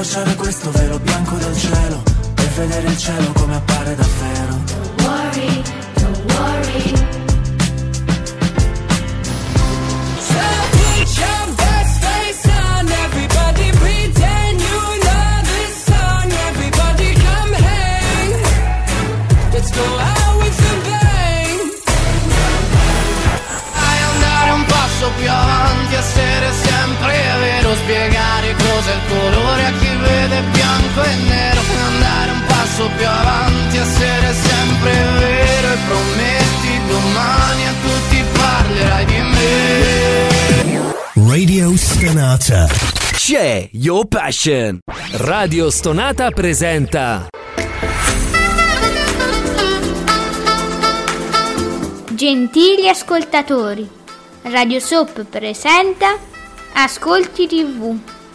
accorciare questo velo bianco del cielo Per vedere il cielo come appare davvero Don't worry, don't worry So put your best face on Everybody pretend you know this song Everybody come hang Let's go out with the bang Dai andare un passo più avanti, essere sempre vero, spiegare cos'è il colore a chi vede bianco e nero. Andare un passo più avanti, essere sempre vero e prometti domani a tutti parlerai di me. Radio Stonata. C'è Your Passion. Radio Stonata presenta Gentili ascoltatori, Radio Soap presenta Ascolti TV.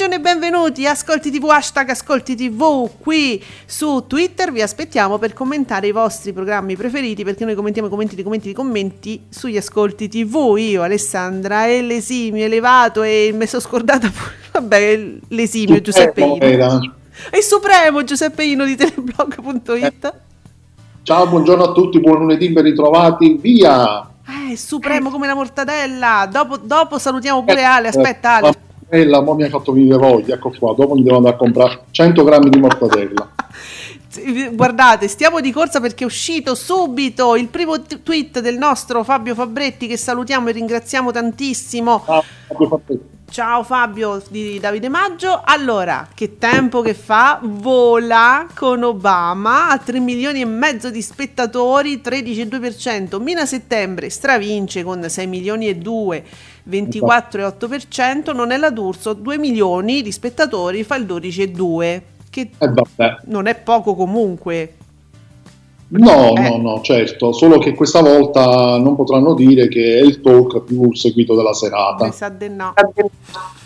Buongiorno e benvenuti, Ascolti TV, hashtag Ascolti TV, qui su Twitter. Vi aspettiamo per commentare i vostri programmi preferiti perché noi commentiamo i commenti di commenti di commenti sugli Ascolti TV, io Alessandra e l'esimio elevato e mi sono scordata pure, vabbè l'esimio Giuseppe Ino. Era. e supremo Giuseppe Ino di teleblog.it Ciao, buongiorno a tutti, buon lunedì, ben ritrovati, via! eh, supremo come la mortadella. Dopo, dopo salutiamo pure Ale, aspetta Ale. La mortadella, mo mi hai fatto venire voglia, ecco qua, dopo mi devo andare a comprare 100 grammi di mortadella. Guardate, stiamo di corsa perché è uscito subito il primo t- tweet del nostro Fabio Fabretti che salutiamo e ringraziamo tantissimo. Ah, Fabio Fabretti. Ciao Fabio di Davide Maggio. Allora, che tempo che fa? Vola con Obama a 3 milioni e mezzo di spettatori, 13,2%. Mina settembre stravince con 6 milioni e 2, 24,8%. Non è la D'Urso, 2 milioni di spettatori, fa il 12,2%. Che E vabbè. non è poco comunque. No, Eh. no, no, certo, solo che questa volta non potranno dire che è il talk più seguito della serata. no.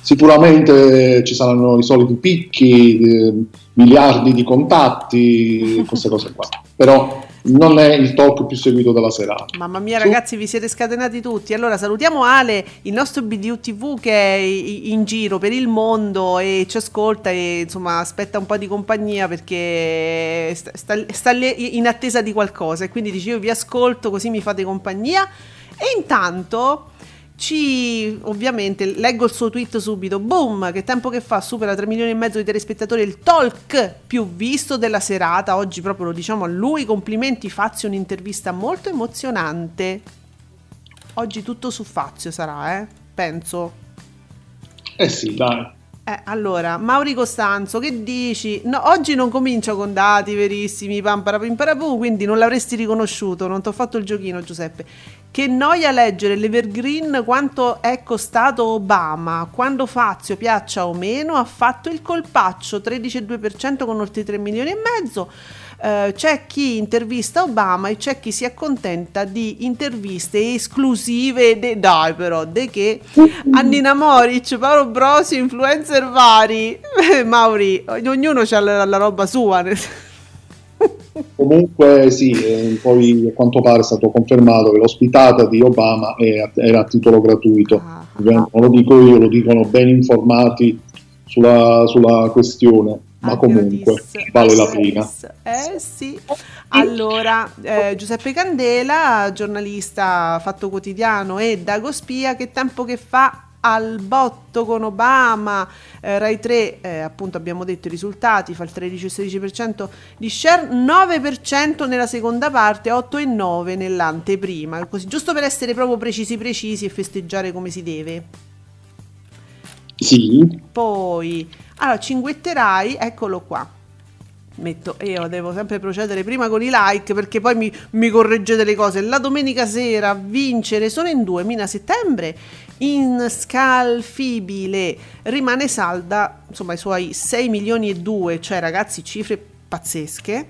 Sicuramente ci saranno i soliti picchi, eh, miliardi di contatti, queste cose qua. Però non è il talk più seguito della serata. Mamma mia Su- ragazzi vi siete scatenati tutti Allora salutiamo Ale, il nostro BDU TV che è in giro per il mondo E ci ascolta e insomma aspetta un po' di compagnia Perché sta, sta- sta in attesa di qualcosa E quindi dice io vi ascolto così mi fate compagnia E intanto ci ovviamente leggo il suo tweet subito. Boom che tempo che fa supera 3 milioni e mezzo di telespettatori. Il talk più visto della serata. Oggi proprio lo diciamo a lui. Complimenti Fazio un'intervista molto emozionante. Oggi tutto su Fazio sarà eh? Penso. Eh sì, dai. eh, allora, Mauri Costanzo, che dici? No, oggi non comincio con dati verissimi, pam parapim parapum, quindi non l'avresti riconosciuto, non ti ho fatto il giochino Giuseppe. Che noia leggere l'Evergreen quanto è costato Obama, quando Fazio, piaccia o meno, ha fatto il colpaccio, 13,2% con oltre 3 milioni e mezzo. Eh, c'è chi intervista Obama e c'è chi si accontenta di interviste esclusive de- dai però de che? Annina Moric, Paolo Brosi, influencer vari. Eh, Mauri, ognuno ha la, la roba sua nel- Comunque sì, eh, poi a quanto pare è stato confermato che l'ospitata di Obama era a titolo gratuito. Ah. Non lo dico io, lo dicono ben informati sulla, sulla questione, ma Ah, comunque vale la pena. Eh sì. Allora, eh, Giuseppe Candela, giornalista Fatto Quotidiano e Dago Spia, che tempo che fa al botto con Obama, eh, Rai 3, eh, appunto abbiamo detto i risultati, fa il 13-16% di share, 9% nella seconda parte, 8,9% nell'anteprima, così giusto per essere proprio precisi precisi e festeggiare come si deve. Sì, Poi, allora, cinguetterai, eccolo qua. Metto, io devo sempre procedere prima con i like perché poi mi, mi correggete le cose. La domenica sera a vincere sono in due, Mina Settembre, inscalfibile, rimane salda, insomma i suoi 6 milioni e 2, cioè ragazzi cifre pazzesche.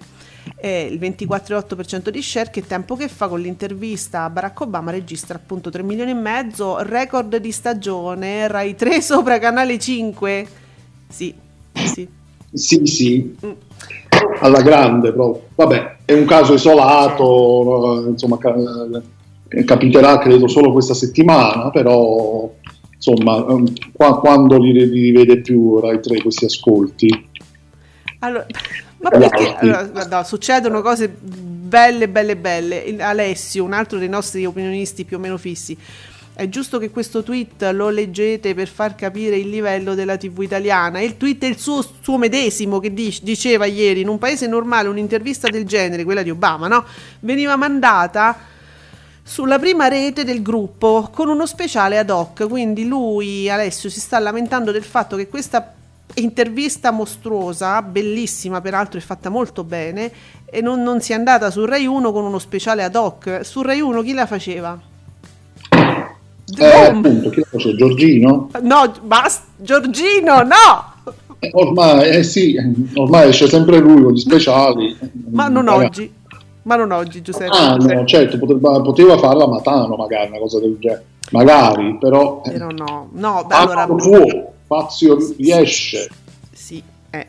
eh, il 24,8% di share che tempo che fa con l'intervista a Barack Obama registra appunto 3 milioni e mezzo, record di stagione, Rai 3 sopra Canale 5. Sì, sì. Sì, sì, alla grande proprio. Vabbè, è un caso isolato, insomma, capiterà credo solo questa settimana, però insomma, ehm, qua- quando li, li rivede più Rai 3 questi ascolti? Allora, ma perché allora, guarda, succedono cose belle, belle, belle. Alessio, un altro dei nostri opinionisti più o meno fissi, è giusto che questo tweet lo leggete per far capire il livello della TV italiana. Il tweet è il suo, suo medesimo che dic- diceva ieri: in un paese normale un'intervista del genere, quella di Obama, no? Veniva mandata sulla prima rete del gruppo con uno speciale ad hoc. Quindi lui, Alessio, si sta lamentando del fatto che questa intervista mostruosa, bellissima peraltro e fatta molto bene, e non, non sia andata su Rai 1 con uno speciale ad hoc. Su Rai 1 chi la faceva? Eh, appunto, chi lo faceva? Giorgino? No, basta, Giorgino, no! Eh, Ormai, eh sì, ormai esce sempre lui con gli speciali. Ma non oggi, ma non oggi Giuseppe. Ah, no, certo, poteva, poteva farla Matano magari, una cosa del genere. Magari, però... eh, Però no, no, beh, allora... Può, Fazio riesce. Sì, eh.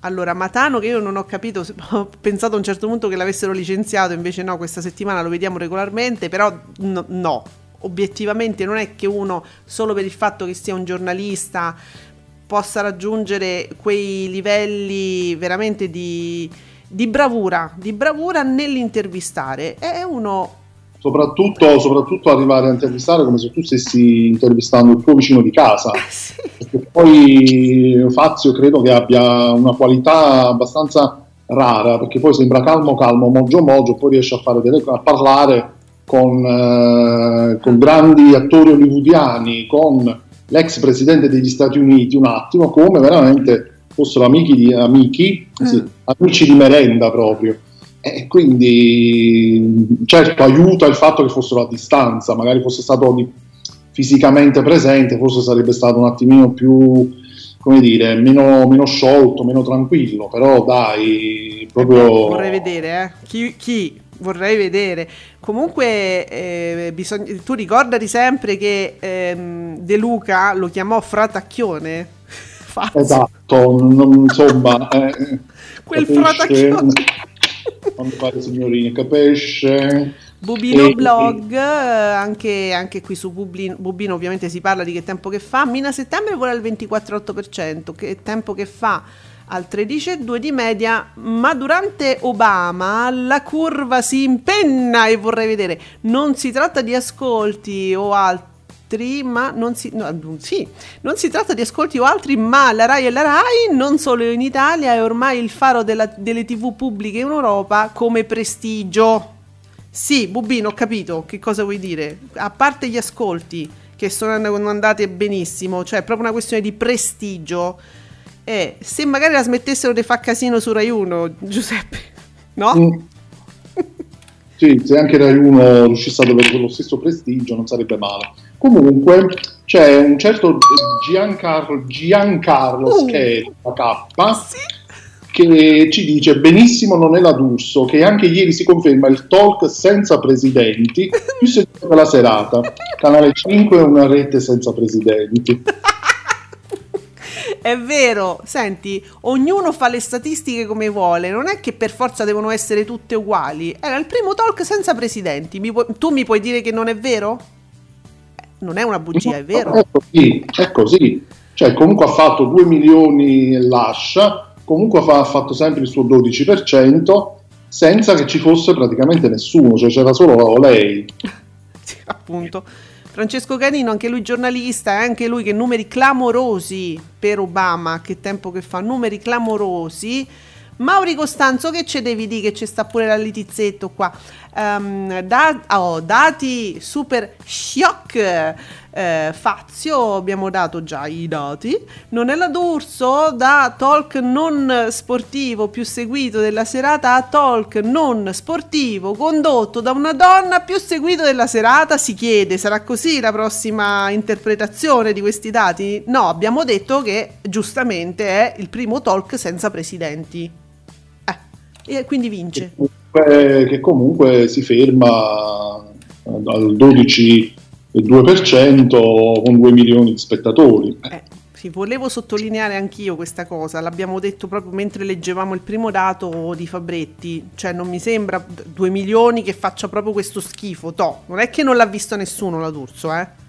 Allora, Matano, che io non ho capito, ho pensato a un certo punto che l'avessero licenziato, invece no, questa settimana lo vediamo regolarmente, però no, no. obiettivamente non è che uno, solo per il fatto che sia un giornalista, possa raggiungere quei livelli veramente di, di bravura, di bravura nell'intervistare. È uno... Soprattutto, soprattutto arrivare a intervistare come se tu stessi intervistando il tuo vicino di casa. Sì. Perché poi Fazio credo che abbia una qualità abbastanza rara, perché poi sembra calmo calmo, mogio mogio, poi riesce a, fare delle, a parlare con, eh, con grandi attori hollywoodiani, con l'ex presidente degli Stati Uniti, un attimo, come veramente fossero amici di, amici, sì, amici di merenda proprio. E quindi certo aiuta il fatto che fossero a distanza, magari fosse stato di- fisicamente presente, forse sarebbe stato un attimino più, come dire, meno, meno sciolto, meno tranquillo, però dai, proprio... Vorrei vedere, eh. Chi, chi? Vorrei vedere. Comunque, eh, bisogna- tu ricordati sempre che ehm, De Luca lo chiamò fratacchione. Fazio. Esatto, non- insomma... eh, Quel fratacchione. Quando fare signorine, capisce? Bubino E- Blog, eh, anche, anche qui su Bubino, Bubino ovviamente si parla di che tempo che fa. Mina settembre vuole al 24,8%, che tempo che fa al 13,2% di media, ma durante Obama la curva si impenna e vorrei vedere. Non si tratta di ascolti o altri, ma non si, no, sì, non si tratta di ascolti o altri, ma la RAI e la RAI, non solo in Italia, è ormai il faro della- delle tv pubbliche in Europa come prestigio. Sì, Bubino, ho capito che cosa vuoi dire. A parte gli ascolti che sono and- andati benissimo, cioè è proprio una questione di prestigio. E se magari la smettessero di far casino su Rai 1, Giuseppe, no? Mm. Sì, se anche Rai 1 riuscisse ad avere quello stesso prestigio non sarebbe male. Comunque c'è un certo Giancarlo, Giancarlo Uh. Scheri, la K, Sì. che ci dice benissimo non è la D'Urso, che anche ieri si conferma il talk senza presidenti, più seguito della serata. Canale 5 è una rete senza presidenti. È vero, senti, ognuno fa le statistiche come vuole, non è che per forza devono essere tutte uguali. Era il primo talk senza presidenti. Mi pu- tu mi puoi dire che non è vero? Eh, Non è una bugia, è vero. È così, è così. Cioè, comunque ha fatto 2 milioni e lascia, comunque ha fatto sempre il suo 12%, senza che ci fosse praticamente nessuno, cioè c'era solo lei. Appunto. Francesco Canino, anche lui giornalista, e anche lui che numeri clamorosi per Obama, che tempo che fa, numeri clamorosi. Mauri Costanzo, che ci devi dire che ci sta pure la litizzetto qua? Ehm, da- oh, dati super shock. Eh, Fazio, abbiamo dato già i dati. Non è la D'Urso da talk non sportivo più seguito della serata a talk non sportivo condotto da una donna più seguito della serata. Si chiede, sarà così la prossima interpretazione di questi dati? No, abbiamo detto che giustamente è il primo talk senza presidenti. E quindi vince. che comunque, che comunque si ferma eh, al 12,2% con 2 milioni di spettatori. Eh, sì, volevo sottolineare anch'io questa cosa, l'abbiamo detto proprio mentre leggevamo il primo dato di Fabretti, cioè non mi sembra 2 milioni che faccia proprio questo schifo, to, non è che non l'ha visto nessuno la D'Urso, eh?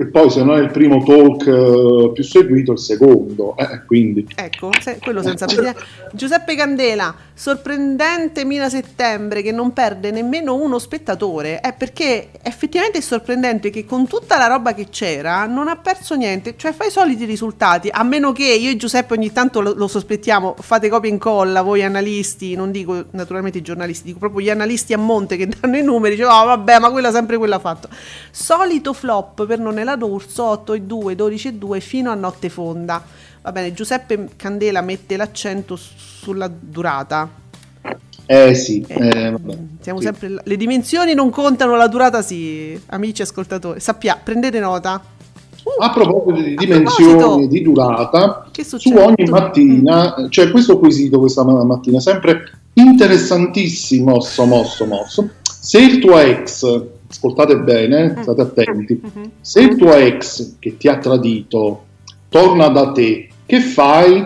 E poi se non è il primo talk eh, più seguito, il secondo. eh, quindi. Ecco, se- quello senza precedenti. Giuseppe Candela, sorprendente Mina Settembre che non perde nemmeno uno spettatore. È perché effettivamente è sorprendente che con tutta la roba che c'era non ha perso niente, cioè fa i soliti risultati. A meno che io e Giuseppe ogni tanto lo, lo sospettiamo, fate copia e incolla, voi analisti, non dico naturalmente i giornalisti, dico proprio gli analisti a monte che danno i numeri, dice, oh vabbè, ma quella sempre quella ha fatto. Solito flop per Nonella D'Urso, 8 e 2, 12 e 2 fino a notte fonda. Va bene, Giuseppe Candela mette l'accento sulla durata. Eh sì, Eh, eh, vabbè. siamo Sì. sempre. Le dimensioni non contano, la durata sì, amici ascoltatori. Sappia, prendete nota. Uh, A proposito di a dimensioni proposito, di durata, su ogni mattina c'è questo quesito questa ma- mattina, sempre interessantissimo, mosso, mosso, mosso. Se il tuo ex, ascoltate bene, Mm. state attenti, Mhm. se il tuo ex che ti ha tradito torna da te, che fai?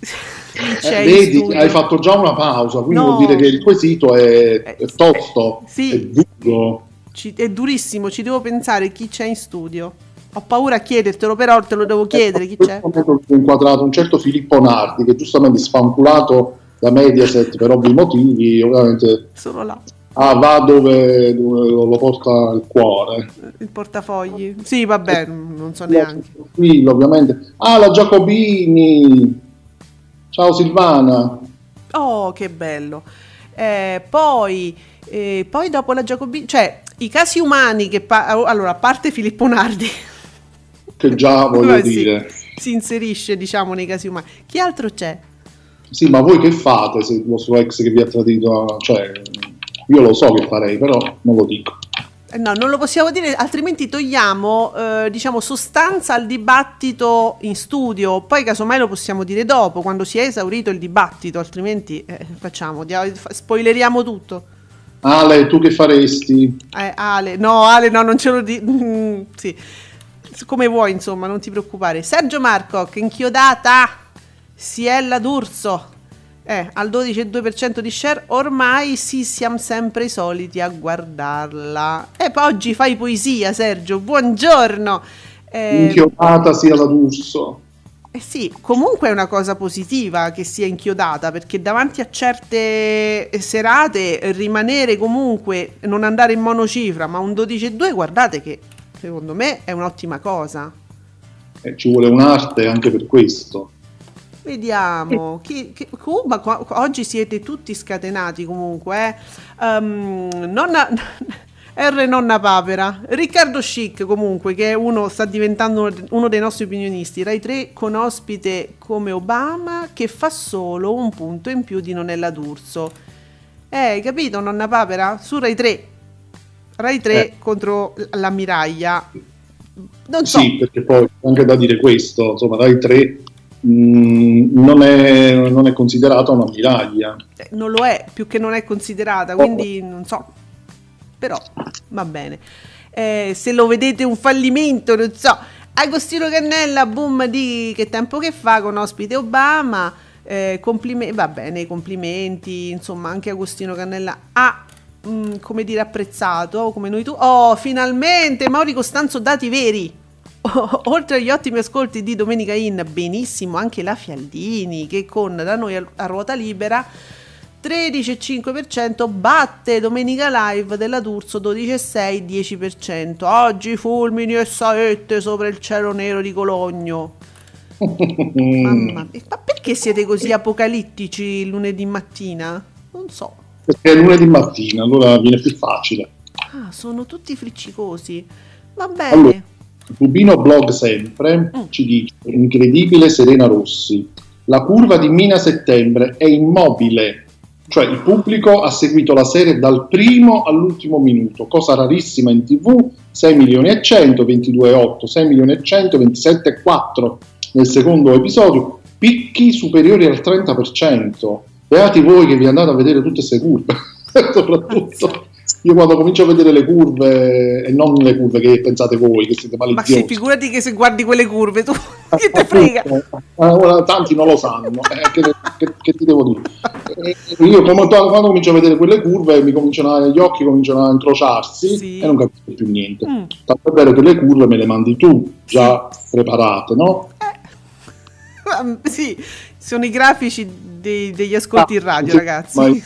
C'è Eh, vedi, studio. hai fatto già una pausa, quindi No. vuol dire che il quesito è, Eh, è tosto, sì. è duro. Ci- è durissimo, ci devo pensare chi c'è in studio. Ho paura a chiedertelo, però te lo devo chiedere chi c'è. Ho inquadrato un certo Filippo Nardi che giustamente sfanculato da Mediaset per ovvi motivi, ovviamente Sono là, ah, va dove, dove lo porta il cuore. il portafogli. Sì, vabbè, non so neanche. Tranquillo, ovviamente. Ah, la Giacobini! Ciao Silvana! Oh, che bello. Eh, poi, eh, poi dopo la Giacobini, cioè i casi umani che... pa- allora, a parte Filippo Nardi, Che già voglio Beh, sì, dire. si inserisce, diciamo, nei casi umani. Chi altro c'è? Sì, ma voi che fate se il vostro ex che vi ha tradito? Cioè, io lo so che farei, però non lo dico. Eh, No, non lo possiamo dire, altrimenti togliamo, eh, diciamo, sostanza al dibattito in studio. Poi, casomai, lo possiamo dire dopo, quando si è esaurito il dibattito, altrimenti eh, facciamo, spoileriamo tutto. Ale, tu che faresti? Eh, Ale, no, Ale, no, non ce lo di... Mm, sì, come vuoi, insomma, non ti preoccupare. Sergio Marcoc, inchiodata, Siella D'Urso, eh, al 12,2% di share, ormai sì, siamo sempre i soliti a guardarla. E poi oggi fai poesia, Sergio, buongiorno. Eh, Inchiodata sia la D'Urso. eh sì, comunque è una cosa positiva che sia inchiodata perché davanti a certe serate rimanere comunque, non andare in monocifra, ma un 12,2 guardate che secondo me è un'ottima cosa. Eh, ci vuole un'arte anche per questo. Vediamo, chi, chi- ma qua- oggi siete tutti scatenati comunque. Eh. Ehm, nonna, R Nonna Papera, Riccardo Schick comunque che è uno, sta diventando uno, dei nostri opinionisti, Rai 3 con ospite come Obama che fa solo un punto in più di Nonella D'Urso. Eh, hai capito Nonna Papera? Su Rai 3, Rai 3 Eh. contro l'ammiraglia. Non so, Sì, perché poi anche da dire questo, insomma, Rai 3 mh, non, è, non è considerata una miraglia. Eh, non lo è, più che non è considerata, quindi non so. Però va bene. Eh, se lo vedete un fallimento, non so. Agostino Cannella, boom di che tempo che fa con ospite Obama. Eh, complime- va bene, i complimenti, insomma, anche Agostino Cannella ha mm, come dire apprezzato, come noi tu. Oh, finalmente Mauri Costanzo dati veri. Oltre agli ottimi ascolti di Domenica In, benissimo anche la Fialdini che con da noi a, ruota libera 13,5% batte Domenica Live della D'Urso 12,6 10%. Oggi fulmini e saette sopra il cielo nero di Cologno. Mamma mia, ma perché siete così apocalittici il lunedì mattina? Non so. Perché è lunedì mattina, allora viene più facile. Ah, sono tutti friccicosi. Va bene. Allora, Rubino Blog sempre Mm. ci dice incredibile Serena Rossi. La curva di Mina Settembre è immobile, cioè il pubblico ha seguito la serie dal primo all'ultimo minuto, cosa rarissima in tv, 6 milioni e 100, 22,8, 6 milioni e 100, 27,4 nel secondo episodio, picchi superiori al 30%. Beati voi che vi andate a vedere tutte queste curve, soprattutto. Io quando comincio a vedere le curve, e non le curve che pensate voi, che siete Ma sì, maliziosi, figurati che se guardi quelle curve, tu che te frega? Eh, ora, tanti non lo sanno, eh, che, che- che ti devo dire? Eh, Io come- quando comincio a vedere quelle curve mi cominciano a- gli occhi cominciano a incrociarsi Sì. e non capisco più niente. Mm. Tanto è vero che le curve me le mandi tu, già preparate, no? Ah, Sì, sono i grafici dei- degli ascolti in radio, Sì, ragazzi. Ma i,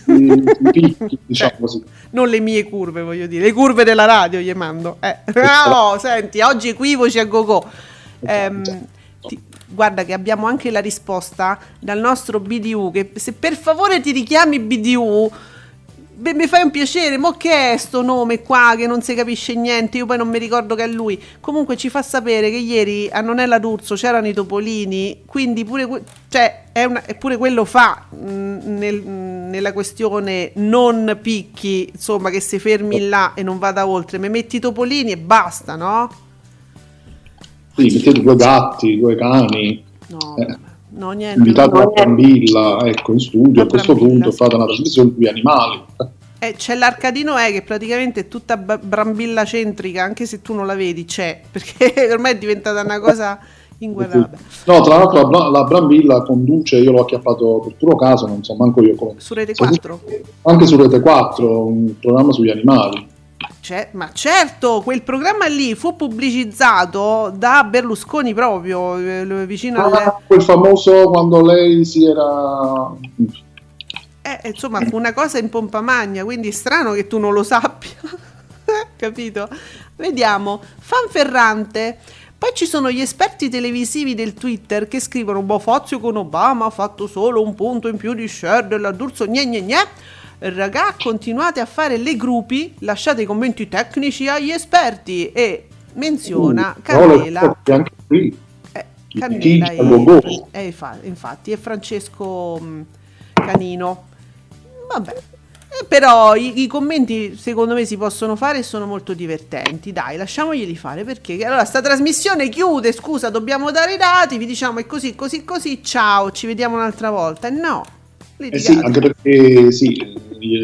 picchi, diciamo Eh. così. Non le mie curve, voglio dire, le curve della radio gli mando. Eh. No, senti, oggi equivoci a go-go. Ehm, ti- guarda che abbiamo anche la risposta dal nostro BDU, che se per favore ti richiami BDU, beh, mi fai un piacere, mo che è sto nome qua che non si capisce niente, io poi non mi ricordo che è lui. Comunque ci fa sapere che ieri a Nonella d'Urso c'erano i topolini, quindi pure, que- cioè, è una- eppure quello fa mh, nel- mh, nella questione non picchi, insomma che si fermi là e non vada oltre, mi metti i topolini e basta, no? Sì, mettete due gatti, due cani, No, Eh. No niente. invitate non- la Brambilla, ecco, in studio, La a questo punto sì. fate una trasmissione sugli animali. Eh, c'è l'Arcadino E che praticamente è tutta brambilla centrica, anche se tu non la vedi, c'è, perché ormai è diventata una cosa inguardabile. No, tra l'altro la, la Brambilla conduce, io l'ho acchiappato per puro caso, non so manco io come. Su Rete 4? Anche su Rete 4, un programma sugli animali. C'è- ma certo, quel programma lì fu pubblicizzato da Berlusconi proprio, eh, vicino alle... Ah, quel famoso quando lei si era... Eh, insomma, fu una cosa in pompa magna, quindi è strano che tu non lo sappia. Capito? Vediamo. Fanferrante. Poi ci sono gli esperti televisivi del Twitter che scrivono: Boh, Fazio con Obama ha fatto solo un punto in più di share dell'Adurso. Gne gne gne. Ragà, continuate a fare le gruppi, lasciate i commenti tecnici agli esperti e menziona Uh, Candela. foto Anche qui. Eh, I Cannella Tiggi a go-go. e, e fa- infatti è Francesco mh, Canino. Vabbè. Eh, Però i, i commenti secondo me si possono fare e sono molto divertenti. Dai, lasciamoglieli fare perché allora sta trasmissione chiude. Scusa, dobbiamo dare i dati. Vi diciamo è così, così, così. Ciao, ci vediamo un'altra volta. No, Eh sì, anche perché sì,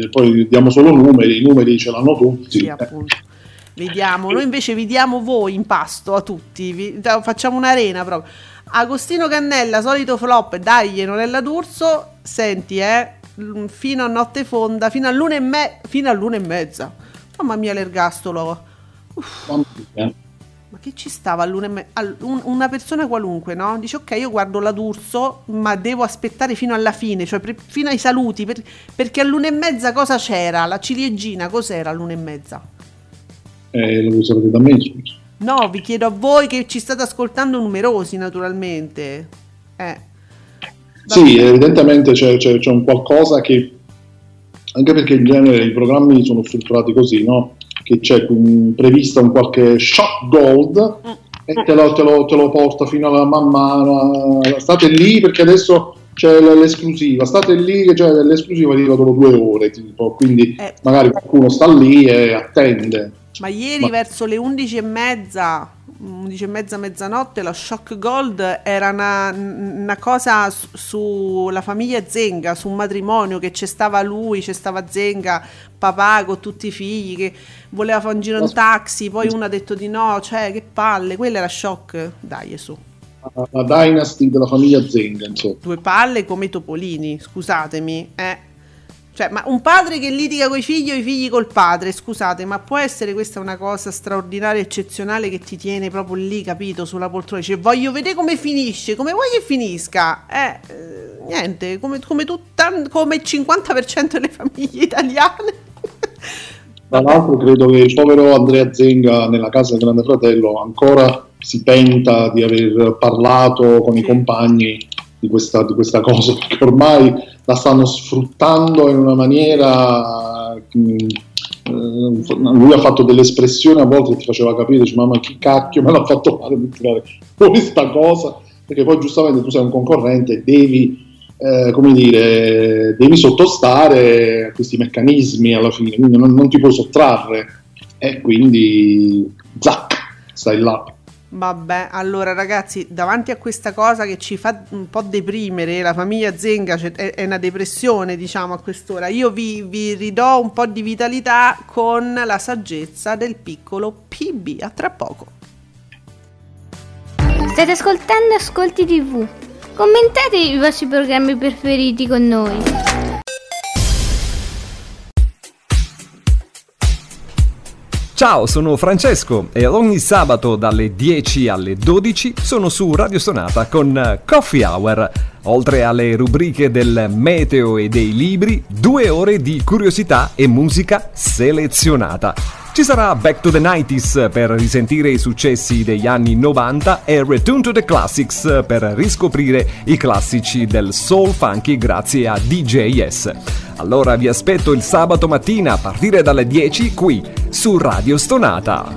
poi diamo solo numeri, i numeri ce l'hanno tutti. Sì, Eh, appunto. Vediamo, noi invece vi diamo voi in pasto a tutti, vi- facciamo un'arena proprio. Agostino Cannella, solito flop, dai, non è la d'Urso, senti, eh, fino a notte fonda, fino all'una e, me- fino all'una e mezza. Mamma mia, l'ergastolo. mamma mia. Ma che ci stava e una persona qualunque, no? Dice ok, io guardo la d'Urso, ma devo aspettare fino alla fine, cioè pre- fino ai saluti, per- perché all'una e mezza cosa c'era? La ciliegina, cos'era all'una e mezza? Eh, lo sapete da me, scusa. No, vi chiedo a voi che ci state ascoltando numerosi, naturalmente. Eh. Sì, evidentemente c'è, c'è- c'è un qualcosa che, anche perché in genere i programmi sono strutturati così, no? Che c'è un- prevista un qualche shot gold e te lo, te lo- te lo porta fino alla mamma. State lì perché adesso c'è l'esclusiva, state lì che c'è l'esclusiva arriva dopo due ore, tipo, quindi Eh. magari qualcuno sta lì e attende. Ma ieri Ma- verso le 11 e mezza, 11 e mezza, mezzanotte, la Shock Gold era una, una cosa su- sulla famiglia Zenga, su un matrimonio che c'è stava lui, c'è stava Zenga, papà con tutti i figli che voleva fare un giro in taxi, poi uno ha detto di no, cioè che palle, quella era Shock, dai su. La dynasty della famiglia Zenga, insomma. due palle come i topolini, scusatemi, eh. Cioè, ma un padre che litiga coi figli o i figli col padre, scusate, ma può essere questa una cosa straordinaria, eccezionale che ti tiene proprio lì, capito, sulla poltrona? Dice, voglio vedere come finisce, come vuoi che finisca? Eh, eh, niente, come, come, tutta, come il 50% delle famiglie italiane. Tra l'altro credo che il povero Andrea Zenga nella casa del Grande Fratello ancora si penta di aver parlato con i compagni di questa, di questa cosa, perché ormai la stanno sfruttando in una maniera... mm, eh, lui ha fatto delle espressioni a volte che ti faceva capire, dice, mamma chi cacchio me l'ha fatto fare per tirare fuori sta cosa, perché poi giustamente tu sei un concorrente e devi eh, come dire, devi sottostare a questi meccanismi alla fine, quindi non, non ti puoi sottrarre. E quindi zac, stai là. Vabbè, allora ragazzi, davanti a questa cosa che ci fa un po' deprimere, la famiglia Zenga cioè, è, una depressione, diciamo, a quest'ora. Io vi, vi ridò un po' di vitalità con la saggezza del piccolo PB. A tra poco. State ascoltando Ascolti TV. Commentate i vostri programmi preferiti con noi. Ciao, sono Francesco e ogni sabato dalle 10 alle 12 sono su Radio Sonata con Coffee Hour. Oltre alle rubriche del meteo e dei libri, due ore di curiosità e musica selezionata. Ci sarà Back to the 90s per risentire i successi degli anni 90 e Return to the Classics per riscoprire i classici del soul funky grazie a DJS. Allora vi aspetto il sabato mattina a partire dalle 10 qui su Radio Stonata.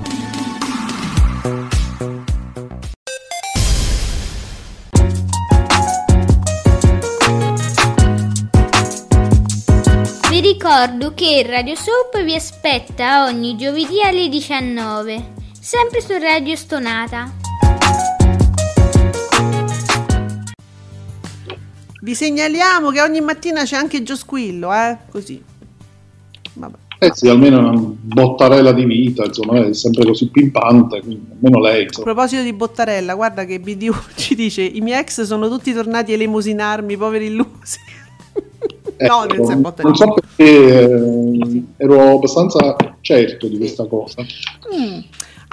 Vi ricordo che Radio Soap vi aspetta ogni giovedì alle 19, sempre su Radio Stonata. Vi segnaliamo che ogni mattina c'è anche Giosquillo, eh? Così. Eh sì, almeno una bottarella di vita, insomma, è sempre così pimpante, quindi almeno lei. A insomma. proposito di Bottarella, guarda che BDU ci dice i miei ex sono tutti tornati a elemosinarmi, poveri illusi. no, nel Ecco, senso non so perché eh, ero abbastanza certo di questa cosa. Mm.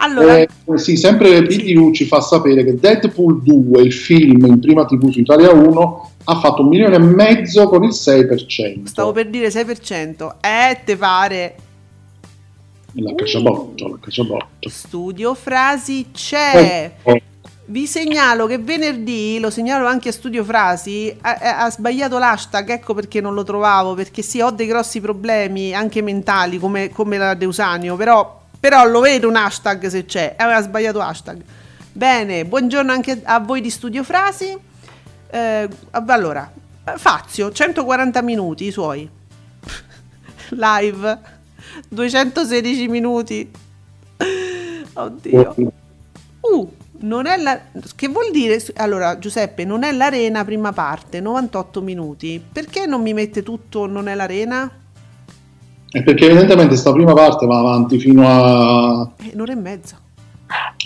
Allora, Eh, sì, sempre PDU ci fa sapere che Deadpool 2, il film in prima TV su Italia 1, ha fatto un milione e mezzo con il 6%. stavo per dire 6%. Eh, te pare. La cacciabotto, la cacciabotto. Studio Frasi c'è. Oh, Vi segnalo che venerdì, lo segnalo anche a Studio Frasi, ha, ha- ha sbagliato l'hashtag, ecco perché non lo trovavo, perché sì, ho dei grossi problemi anche mentali come, come la Deusanio, però, però lo vedo un hashtag se c'è, aveva sbagliato hashtag. Bene, buongiorno anche a voi di Studio Frasi. Eh, allora, Fazio, 140 minuti i suoi. Live, 216 minuti. Oddio. Uh, non è la... Che vuol dire? Allora, Giuseppe, non è l'arena prima parte, 98 minuti. Perché non mi mette tutto non è l'arena? È perché evidentemente sta prima parte va avanti fino a... Eh, un'ora e mezza.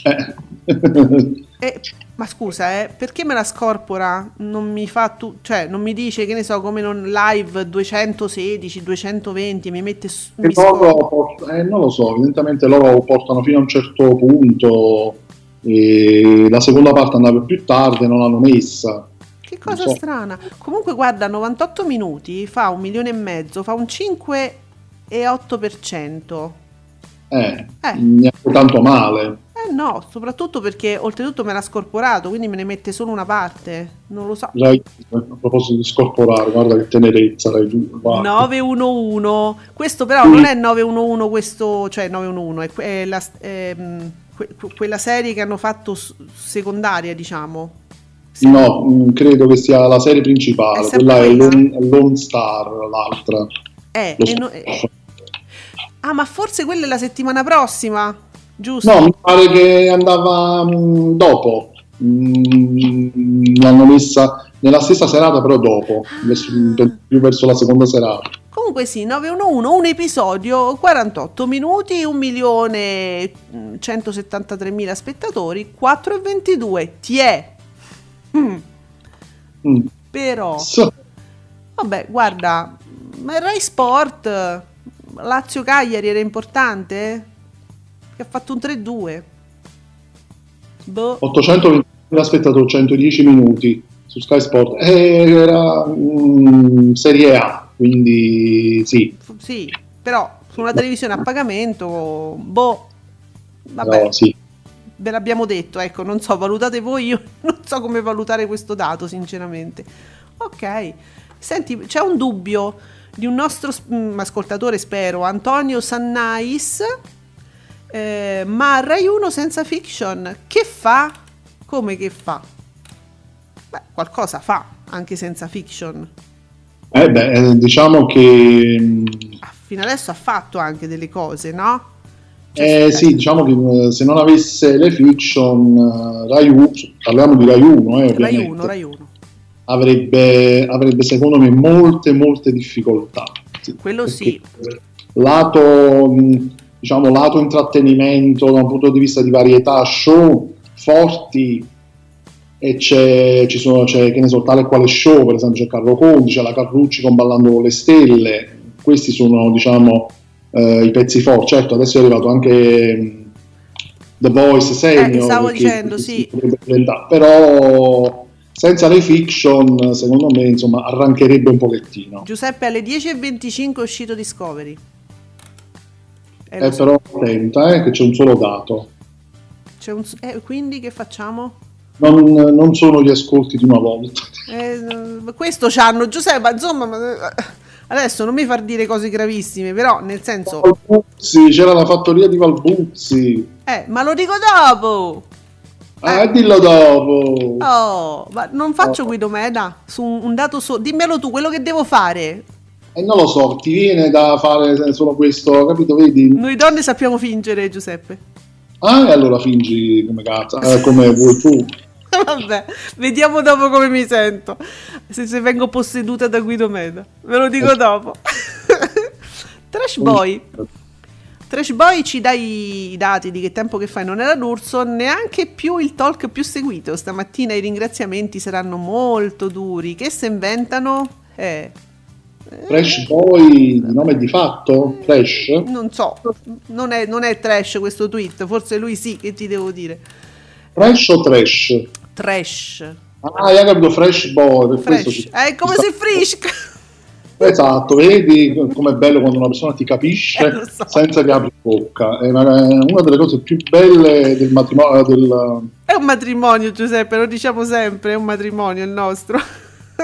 eh. Eh, ma scusa, eh, perché me la scorpora? Non mi fa tu... Cioè, non mi dice, che ne so, come non live 216, 220, mi mette... s- E Mi scorpora. loro eh, non lo so, evidentemente loro portano fino a un certo punto e la seconda parte andava più tardi non l'hanno messa. Che cosa so. strana. Comunque, guarda, 98 minuti fa un milione e mezzo, fa un 5,8%. Eh, Eh. neanche tanto male. Eh no, soprattutto perché oltretutto me l'ha scorporato, quindi me ne mette solo una parte. Non lo so. Rai- a proposito di scorporare, guarda che tenerezza due, guarda. 911. Questo però non è 911, questo, cioè 911, è, que- è la, ehm, que- quella serie che hanno fatto secondaria, diciamo. Sì. No, mh, credo che sia la serie principale, È quella è? Lone, Lone Star, l'altra. Eh, no- eh, ah, ma forse quella è la settimana prossima, giusto? No, mi pare che andava mh, dopo. Mm, l'hanno messa nella stessa serata, però dopo, verso- Ah. più verso la seconda serata. Comunque sì, 911, un episodio, 48 minuti, 1 milione mm, 173 mila spettatori, 4,22. Ti è. Mm, Mm. però, So- vabbè, guarda, ma il Rai Sport, Lazio-Cagliari era importante? Che ha fatto un 3-2. Boh. 820.000 spettatori, 110 minuti su Sky Sport. Eh, era mm, Serie A, quindi sì. Sì, però su una televisione a pagamento, boh. Vabbè. no, sì. Ve l'abbiamo detto, ecco, non so, valutate voi, io non so come valutare questo dato, sinceramente. Ok, senti, c'è un dubbio di un nostro mm, ascoltatore, spero, Antonio Sannais, eh, ma Rai 1 senza fiction, che fa? Come che fa? Beh, qualcosa fa, anche senza fiction. Eh beh, eh, diciamo che Ah, Fino adesso ha fatto anche delle cose, no? Eh, sì, diciamo che eh, se non avesse le fiction, eh, Rai 1, parliamo di Rai 1, eh, Rai ovviamente, 1, Rai 1. Avrebbe, avrebbe secondo me molte, molte difficoltà. Quello perché sì. Lato, diciamo, lato intrattenimento da un punto di vista di varietà, show forti e c'è, ci sono, c'è che ne so, tale quale show, per esempio c'è Carlo Conti, c'è la Carlucci con Ballando con le Stelle, questi sono diciamo eh, i pezzi forti, certo adesso è arrivato anche mh, The Voice Senior, Eh, stavo che- dicendo, che sì. però senza le fiction secondo me insomma arrancherebbe un pochettino. Giuseppe alle 10.25 è uscito Discovery. Eh, lo Eh, so. però attenta eh, che c'è un solo dato. C'è un- eh, quindi che facciamo? Non, non sono gli ascolti di una volta. Eh, questo c'hanno Giuseppe, ma insomma, ma- eh, adesso non mi far dire cose gravissime, però nel senso, Valbuzzi, c'era la fattoria di Valbuzzi. eh, ma lo dico dopo. Ah, dillo dopo. Oh, ma non faccio Guido Meda su un dato solo. Dimmelo tu, quello che devo fare. E non lo so, ti viene da fare solo questo, capito? Vedi? Noi donne sappiamo fingere, Giuseppe. Ah, e allora fingi come cazzo, eh, come vuoi tu. Vabbè, vediamo dopo come mi sento. Se, se vengo posseduta da Guido Meda. Ve lo dico dopo. Trash Boy. Trash Boy ci dai i dati di che tempo che fai non era d'urso, neanche più il talk più seguito. Stamattina i ringraziamenti saranno molto duri. Che se inventano? Eh, Fresh Boy, di nome di fatto? Fresh? non so, non è, non è trash questo tweet, forse lui sì, che ti devo dire. Fresh o trash? Trash. Ah, io capito Fresh Boy, Fresh. ci- È come se frisca. Esatto, vedi com'è bello quando una persona ti capisce Eh, so. senza che apri bocca. È una, una delle cose più belle del matrimonio, del È un matrimonio, Giuseppe, lo diciamo sempre, è un matrimonio il nostro.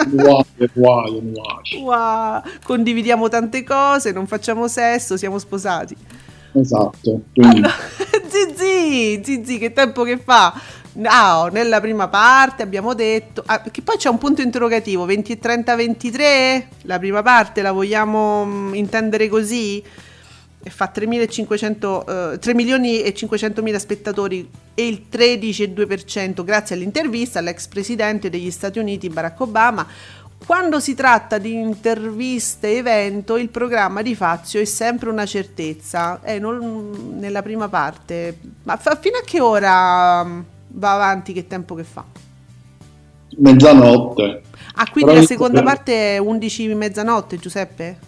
Nuaio, nuaio, nuaio. Wow, condividiamo tante cose, non facciamo sesso, siamo sposati. Esatto. Quindi, Allora, Zizi, Zizi, che tempo che fa? No, nella prima parte abbiamo detto, ah, che poi c'è un punto interrogativo, 20 e 30, 23, la prima parte la vogliamo mm, intendere così? E fa 3.500, eh, 3 milioni e 500 mila spettatori e il 13,2% grazie all'intervista all'ex presidente degli Stati Uniti Barack Obama. Quando si tratta di interviste evento, il programma di Fazio è sempre una certezza. Eh, non- nella prima parte. Ma fa- fino a che ora mm, va avanti? Che tempo che fa? mezzanotte. Ah, quindi Però la seconda parte è 11 mezzanotte, Giuseppe?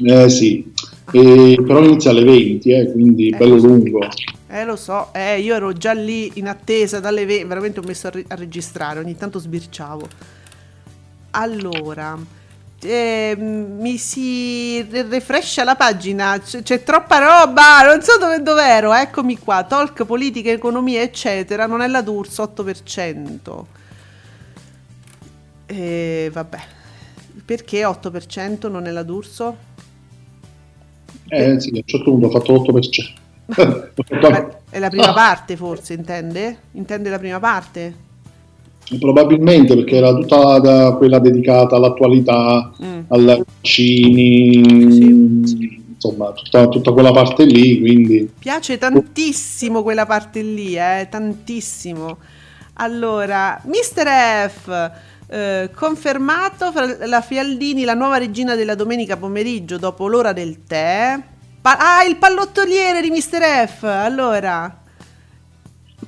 Eh sì, E- però inizia alle 20, eh, quindi bello lungo. Eh, lo so, eh, io ero già lì in attesa dalle 20, veramente ho messo a, re- a registrare, ogni tanto sbirciavo. Allora, ehm, mi si re- refrescia la pagina, c'è, c'è troppa roba, non so dove dov'ero, eccomi qua, talk, politica, economia, eccetera, non è la D'Urso, 8%. E vabbè, perché 8% non è la D'Urso? Eh sì, a un certo punto ho fatto l'8%. Beh, È la prima parte forse, intende? Intende la prima parte? Probabilmente perché era tutta da- quella dedicata all'attualità, Mm. ai vaccini, insomma, tutta, tutta quella parte lì, quindi Piace tantissimo quella parte lì, eh, tantissimo. Allora, Mr. F, eh, confermato fra la Fialdini, la nuova regina della domenica pomeriggio dopo l'ora del tè. Pa- ah, il pallottoliere di Mr. F, allora.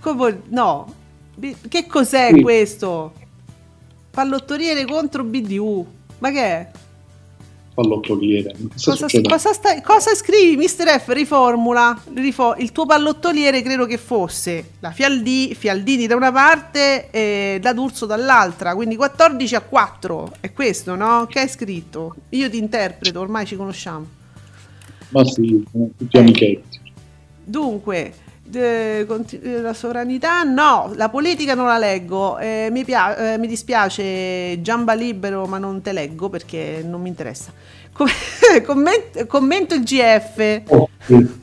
Come- no, che cos'è Sì. questo? Pallottoliere contro BDU, ma che è? Pallottoliere. Cosa, Cosa, succede? cosa scrivi, Mr. F? Riformula. rifo- il tuo pallottoliere credo che fosse la Fialdi, Fialdini da una parte e la D'Urso dall'altra, quindi 14 a 4. È questo, no? Che hai scritto? Io ti interpreto, ormai ci conosciamo. Ma sì, tutti Eh. amichetti. Dunque, eh, la sovranità no, la politica non la leggo, eh, mi, pia- eh, mi dispiace Giamba Libero ma non te leggo perché non mi interessa. Com- comment- commento il GF. Oh, sì.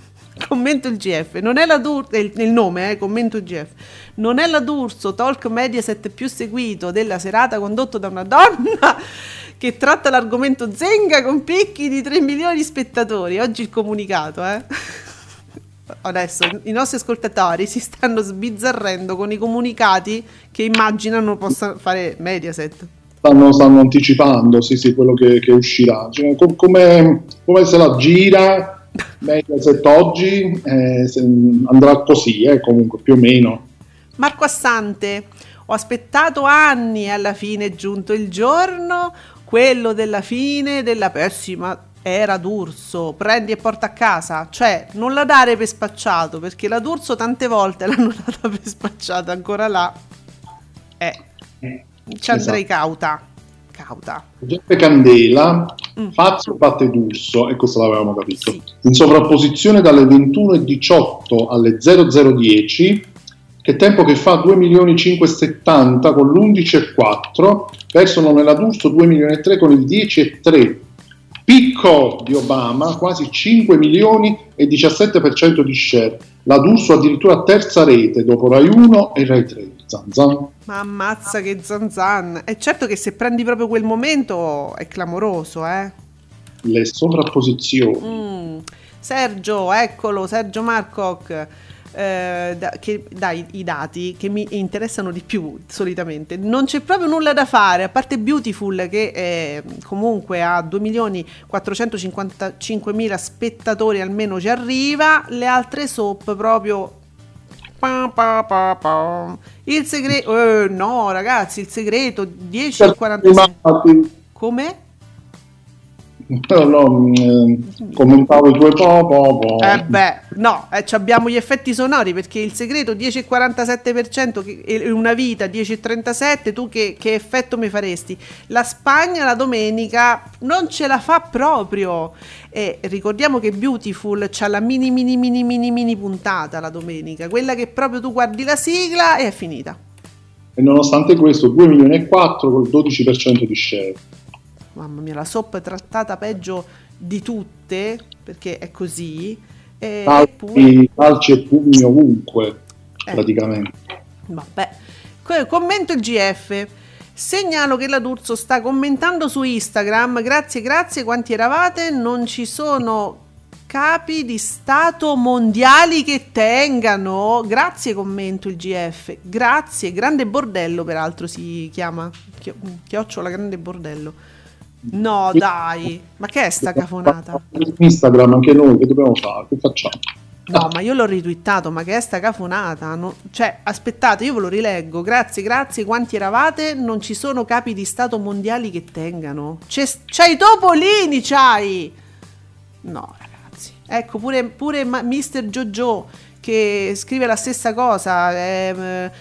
Commento il GF, non è la D'Urso, il, il nome, eh, commento il GF. Non è la D'Urso, talk Mediaset più seguito della serata condotto da una donna che tratta l'argomento Zenga con picchi di 3 milioni di spettatori. Oggi il comunicato, eh. Adesso i nostri ascoltatori si stanno sbizzarrendo con i comunicati che immaginano possa fare Mediaset. stanno, stanno anticipando sì, sì, quello che, che uscirà. Cioè, com- come, come se la gira Mediaset oggi eh, se- andrà così, eh, comunque più o meno. Marco Assante, ho aspettato anni e alla fine è giunto il giorno, quello della fine della pessima era d'Urso, prendi e porta a casa, cioè non la dare per spacciato, perché la d'Urso tante volte l'hanno data per spacciata, ancora là. Eh, ci andrei cauta, cauta. Giuseppe Candela, Fazio batte d'Urso, e questo l'avevamo capito. In sovrapposizione dalle 21.18 alle 0010, che tempo che fa 2 milioni 570 con l'11,4, persono nella d'Urso 2 milioni e 3 con il 10,3. Picco di Obama, quasi 5 milioni e 17% di share. La D'Urso addirittura terza rete dopo Rai 1 e Rai 3. Zan zan. Ma ammazza che zanzan. È certo che se prendi proprio quel momento è clamoroso, eh. Le sovrapposizioni. Mm. Sergio, eccolo, Sergio Marcoc. Eh, da- che dai i dati che mi interessano di più solitamente non c'è proprio nulla da fare a parte Beautiful che eh, comunque ha 2 milioni 455 mila spettatori almeno ci arriva le altre soap proprio Pa, pa, pa, pa. il segreto eh, no ragazzi il segreto 10 e 46 Infatti, come? No, no, mm, commentavo i tuoi po, po, po. Eh beh, no, eh, abbiamo gli effetti sonori perché il segreto 10,47% che- e una vita 10,37%, tu che, che effetto mi faresti? La Spagna la domenica non ce la fa proprio e ricordiamo che Beautiful c'ha la mini mini mini mini mini puntata la domenica, quella che proprio tu guardi la sigla e è finita. E nonostante questo 2 milioni e 4 col 12% di share. Mamma mia, la soap è trattata peggio di tutte perché è così. E. Calci, calci e pugni ovunque, Eh. praticamente. Vabbè. Commento il GF. Segnalo che la D'Urso sta commentando su Instagram. Grazie, grazie. Quanti eravate? Non ci sono capi di Stato mondiali che tengano. Grazie, commento il GF. Grazie. Grande bordello, peraltro si chiama. Chio- Chiocciola Grande Bordello. No, dai. Ma che è sta cafonata? Instagram anche noi, che dobbiamo fare? Che facciamo? No, ma io l'ho ritwittato, ma che è sta cafonata? No- cioè, aspettate, io ve lo rileggo. Grazie, grazie. Quanti eravate? Non ci sono capi di Stato mondiali che tengano. C'è, c'hai i topolini, c'hai! No, ragazzi. Ecco, pure, pure Mr. Jojo che scrive la stessa cosa. ehm,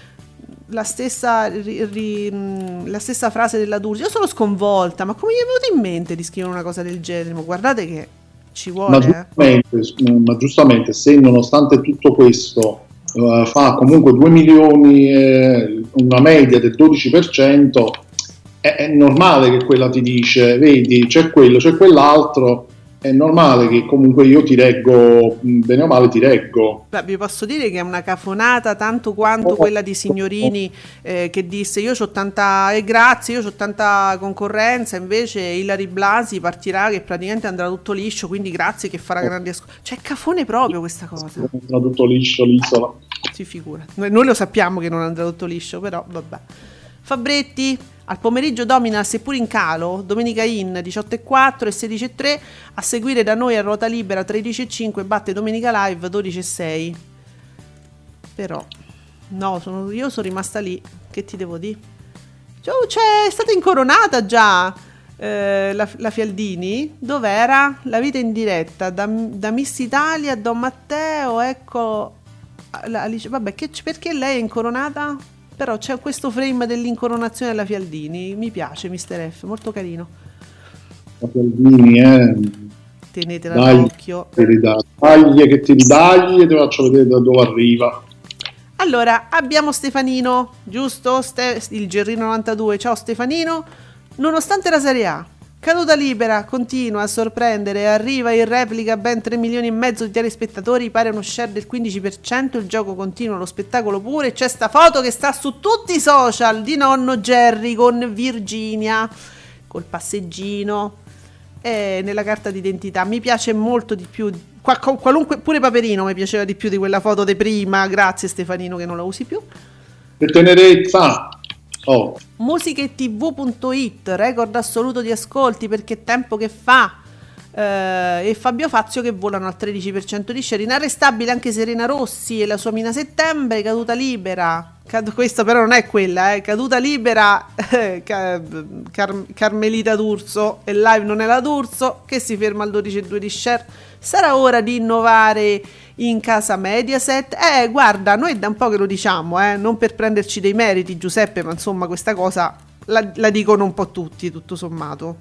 la stessa, ri- ri- mh, la stessa frase della D'Urso. Io sono sconvolta, ma come gli è venuto in mente di scrivere una cosa del genere? Ma guardate che ci Ma vuole, eh. giustamente, s- ma giustamente, se nonostante tutto questo eh, fa comunque 2 milioni, eh, una media del 12%, è, è normale che quella ti dice, vedi, c'è quello, c'è quell'altro, è normale che comunque io ti reggo, bene o male ti reggo. Beh, vi posso dire che è una cafonata tanto quanto quella di Signorini eh, che disse io ho tanta e grazie, io ho tanta concorrenza, invece Ilari Blasi partirà che praticamente andrà tutto liscio, quindi grazie che farà grandi ascolti. Cioè, cafone proprio questa cosa. Andrà tutto liscio l'isola. Si figura. Noi, noi lo sappiamo che non andrà tutto liscio, però vabbè. Fabretti, al pomeriggio domina seppur in calo, Domenica In 18.4 e 16.3, a seguire da noi a ruota libera 13.5 batte Domenica Live 12.6. Però, no, sono- io sono rimasta lì, che ti devo dire? Oh, c'è è stata incoronata già eh, la, la Fialdini, dov'era? La vita in diretta, da, da Miss Italia a Don Matteo, ecco, la- Alice- vabbè, che perché lei è incoronata? Però c'è questo frame dell'incoronazione della Fialdini, mi piace Mister F, molto carino. La Fialdini, eh. Tenetela d'occhio. Taglie che ti ridagli e ti faccio vedere da dove arriva. Allora, abbiamo Stefanino, giusto? Ste- il Gerrino 92. Ciao Stefanino. Nonostante la Serie A, caduta libera, continua a sorprendere arriva in replica ben 3 milioni e mezzo di telespettatori, pare uno share del 15%, il gioco continua, lo spettacolo pure. C'è sta foto che sta su tutti i social di nonno Jerry con Virginia, col passeggino. e nella carta d'identità. Mi piace molto di più, qua- qualunque, pure Paperino mi piaceva di più di quella foto di prima, grazie Stefanino che non la usi più. Che tenerezza! Oh, Musichetv.it, record assoluto di ascolti perché tempo che fa. Eh, e Fabio Fazio che volano al 13% di share. Inarrestabile anche Serena Rossi e la sua Mina Settembre, caduta libera. Cad- questa però non è quella, eh. caduta libera eh, Ca- Car- Carmelita D'Urso e live non è la D'Urso che si ferma al 12,2 di share. Sarà ora di innovare in casa Mediaset? Eh, guarda, noi da un po' che lo diciamo, eh, non per prenderci dei meriti, Giuseppe, ma insomma questa cosa la, la dicono un po' tutti, tutto sommato.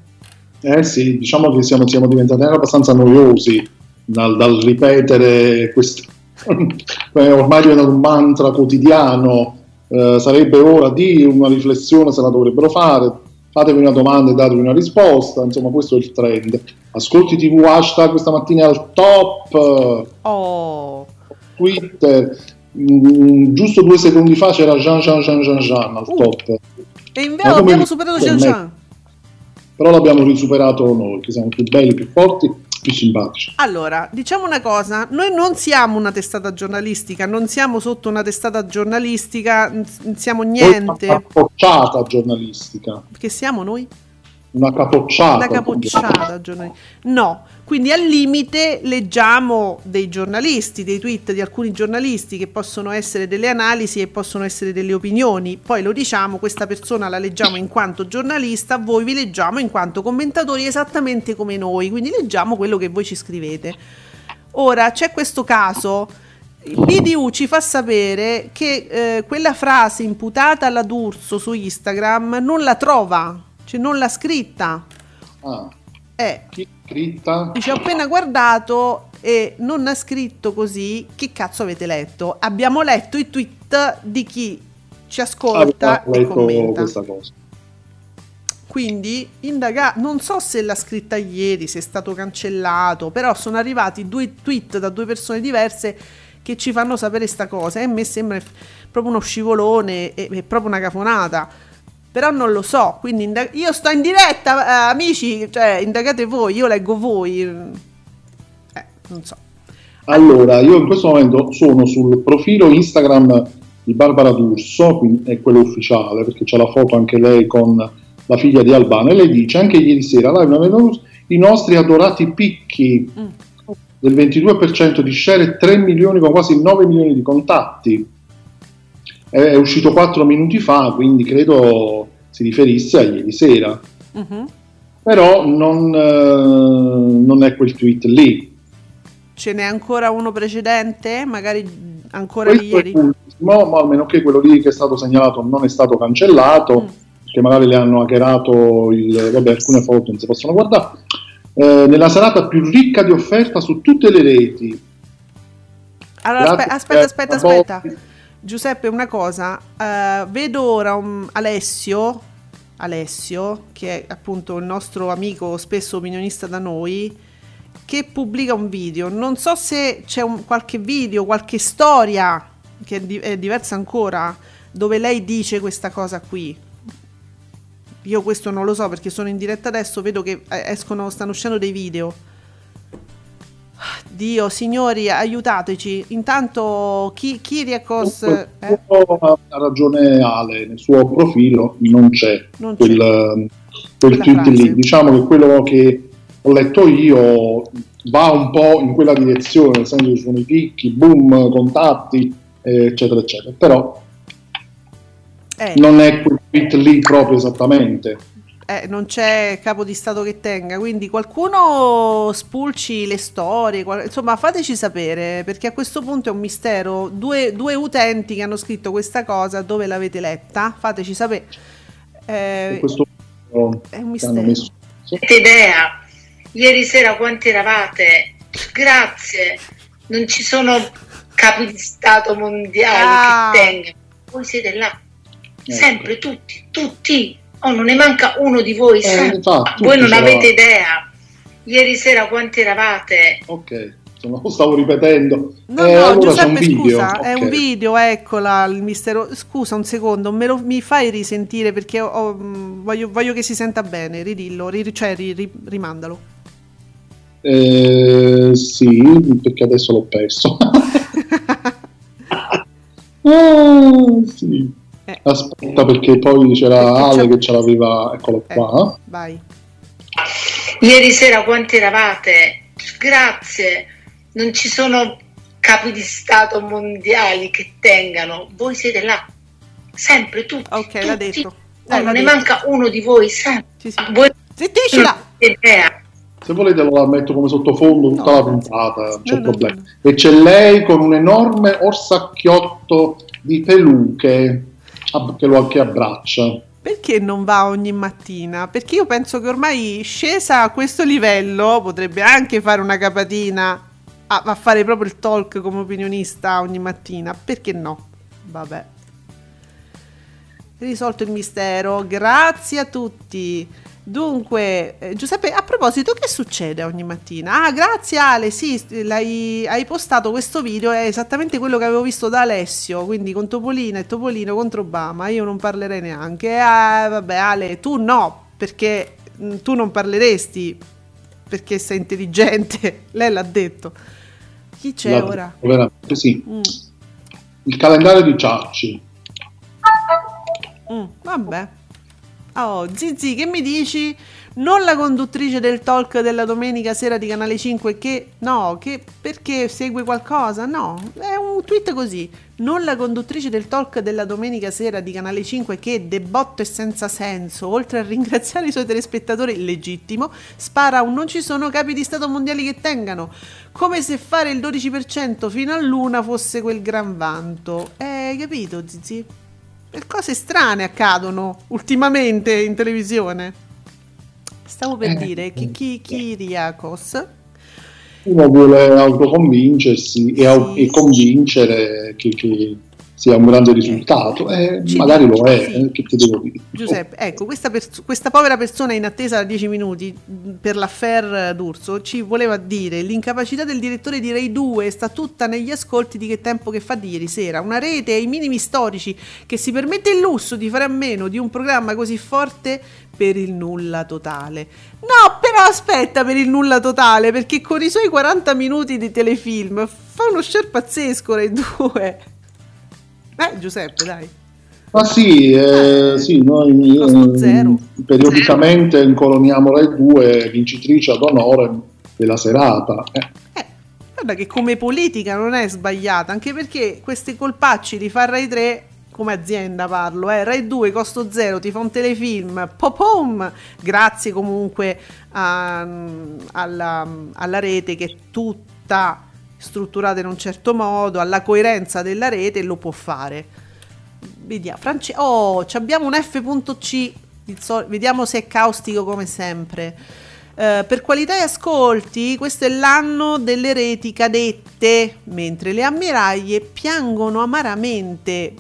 eh sì, diciamo che siamo, siamo diventati abbastanza noiosi dal, dal ripetere questo. Eh, ormai diventa un mantra quotidiano. eh, sarebbe ora di una riflessione se la dovrebbero fare. Fatevi una domanda e datevi una risposta. Insomma, questo è il trend. Ascolti TV hashtag questa mattina è al top. Oh, Twitter. Mm, giusto due secondi fa c'era Jean Jean Jean Jean Jean al Uh. top. e invece abbiamo superato per Jean Jean. Però l'abbiamo risuperato noi, che siamo più belli, più forti, più simpatici. Allora, diciamo una cosa, noi non siamo una testata giornalistica, non siamo sotto una testata giornalistica, n- n- siamo niente. Una giornalistica. Che siamo noi? Una capocciata. Una capocciata giornalistica. No, quindi al limite leggiamo dei giornalisti, dei tweet di alcuni giornalisti che possono essere delle analisi e possono essere delle opinioni. Poi lo diciamo, questa persona la leggiamo in quanto giornalista, voi vi leggiamo in quanto commentatori esattamente come noi, quindi leggiamo quello che voi ci scrivete. Ora c'è questo caso. Il BDU ci fa sapere che eh, quella frase imputata alla D'Urso su Instagram non la trova, cioè non l'ha scritta. Ah, Eh, chi scritta? dice ho appena guardato e non ha scritto così. Che cazzo avete letto? Abbiamo letto i tweet di chi ci ascolta e commenta. questa cosa. Quindi indaga- non so se l'ha scritta ieri, se è stato cancellato, però sono arrivati due tweet da due persone diverse che ci fanno sapere sta cosa e a me sembra proprio uno scivolone e, e proprio una cafonata. Però non lo so, quindi inda- io sto in diretta, eh, amici, cioè indagate voi, io leggo voi. Eh, non so. Allora, io in questo momento sono sul profilo Instagram di Barbara D'Urso, quindi è quello ufficiale, perché c'è la foto anche lei con la figlia di Albano, e lei dice anche ieri sera, live i nostri adorati picchi Mm. del 22% di share e 3 milioni con quasi 9 milioni di contatti. È, uscito 4 minuti fa, quindi credo si riferisse a ieri sera. Mhm. Però non, eh, non è quel tweet lì. Ce n'è ancora uno precedente? Magari ancora di Questo è ieri? l'ultimo, ma almeno che quello lì che è stato segnalato non è stato cancellato, Mm. che magari le hanno hackerato il, vabbè, alcune foto non si possono guardare. Eh, nella serata più ricca di offerta su tutte le reti. Allora, aspe- aspetta, per aspetta, aspetta. Giuseppe, una cosa. eh, vedo ora un Alessio, Alessio, che è appunto il nostro amico spesso opinionista da noi, che pubblica un video. Non so se c'è un- qualche video, qualche storia, che è, di- è diversa ancora, dove lei dice questa cosa qui. Io questo non lo so perché sono in diretta adesso, vedo che eh, escono, stanno uscendo dei video. Dio, signori, aiutateci. Intanto, chi, Kyriakos... Eh? Ha ragione Ale, nel suo profilo non c'è Non c'è. quel, quel tweet lì. Diciamo che quello che ho letto io va un po' in quella direzione, nel senso che sono i picchi, boom, contatti, eccetera, eccetera. Però Eh, non è quel tweet lì proprio esattamente. Eh, non c'è capo di Stato che tenga, quindi qualcuno spulci le storie, qual- insomma fateci sapere, perché a questo punto è un mistero. Due, due utenti che hanno scritto questa cosa, dove l'avete letta? Fateci sapere. Eh, questo è un mistero. messo. avete idea? Ieri sera quanti eravate? Grazie. Non ci sono capi di Stato mondiali Ah. che tengano. Voi siete là. Ecco. Sempre tutti, tutti. Oh, non ne manca uno di voi. Eh, infatti, voi tutti non avete idea. Ieri sera quanti eravate? Ok, no, stavo ripetendo. No, Eh, no, allora un Giuseppe, video. scusa, è ok. un video, eccola, il mistero. Scusa un secondo, me lo, mi fai risentire perché ho- ho- mh, voglio, voglio che si senta bene, ridillo, ri- cioè ri- ri- rimandalo. Eh, sì, perché adesso l'ho perso. Ah, sì. Eh. Aspetta, perché poi c'era Perché Ale c'è- che ce l'aveva, eccolo Eh, qua. vai. Ieri sera quanti eravate? Grazie. Non ci sono capi di Stato mondiali che tengano. Voi siete là. Sempre tutti. Ok, l'ha tutti. detto. Eh, l'ha non ne detto. manca uno di voi, sempre. Sì, sì. Voi Zittiscila! non avete idea. Se volete lo metto come sottofondo tutta No, la puntata, non c'è No, problema. no, E c'è lei con un enorme orsacchiotto di peluche che lo che abbraccia. Perché non va ogni mattina? Perché io penso che ormai scesa a questo livello potrebbe anche fare una capatina a, a fare proprio il talk come opinionista ogni mattina. Perché no? Vabbè. Risolto il mistero. Grazie a tutti. Dunque, eh, Giuseppe, a proposito, che succede ogni mattina? Ah, grazie Ale, sì, hai postato questo video, è esattamente quello che avevo visto da Alessio, quindi con Topolino e Topolino contro Obama, io non parlerei neanche. Ah, vabbè Ale, tu no, perché mm, tu non parleresti, perché sei intelligente, lei l'ha detto. Chi c'è La- ora? veramente, sì. Mm, Il calendario di Ciacci. mm, vabbè. Oh, Zizi, che mi dici? Non la conduttrice del talk della domenica sera di Canale 5 che... No, che perché segue qualcosa? No, è un tweet così. Non la conduttrice del talk della domenica sera di Canale 5 che, debotto e senza senso, oltre a ringraziare i suoi telespettatori, legittimo, spara un non ci sono capi di Stato mondiali che tengano. Come se fare il 12% fino a luna fosse quel gran vanto. Eh, capito, Zizi? E Cose strane accadono ultimamente in televisione. Stavo per Eh, dire che chi, Kyriakos Uno vuole autoconvincersi e, au- Sì. e convincere che, che sia un grande risultato. E Ci magari lo è, sì. eh, che ti devo dire. Giuseppe, ecco, questa, pers- questa povera persona in attesa da 10 minuti mh, per l'affair D'Urso ci voleva dire l'incapacità del direttore di Rai 2 sta tutta negli ascolti di che tempo che fa di ieri sera. Una rete ai minimi storici che si permette il lusso di fare a meno di un programma così forte per il nulla totale. No, però aspetta per il nulla totale, perché con i suoi 40 minuti di telefilm fa uno share pazzesco Rai 2. Eh, Giuseppe, dai. Ma sì, eh, Eh, sì, noi eh, periodicamente incoloniamo le due vincitrici ad onore della serata. Eh, Eh, guarda che come politica non è sbagliata, anche perché questi colpacci di far Rai 3 come azienda parlo, eh, Rai 2 costo zero, ti fa un telefilm, popom, grazie comunque a- alla, alla rete che è tutta strutturata in un certo modo, alla coerenza della rete lo può fare. Vediamo, France- oh, abbiamo un F.C, vediamo se è caustico come sempre. Eh, per qualità e ascolti, questo è l'anno delle reti cadette, mentre le ammiraglie piangono amaramente.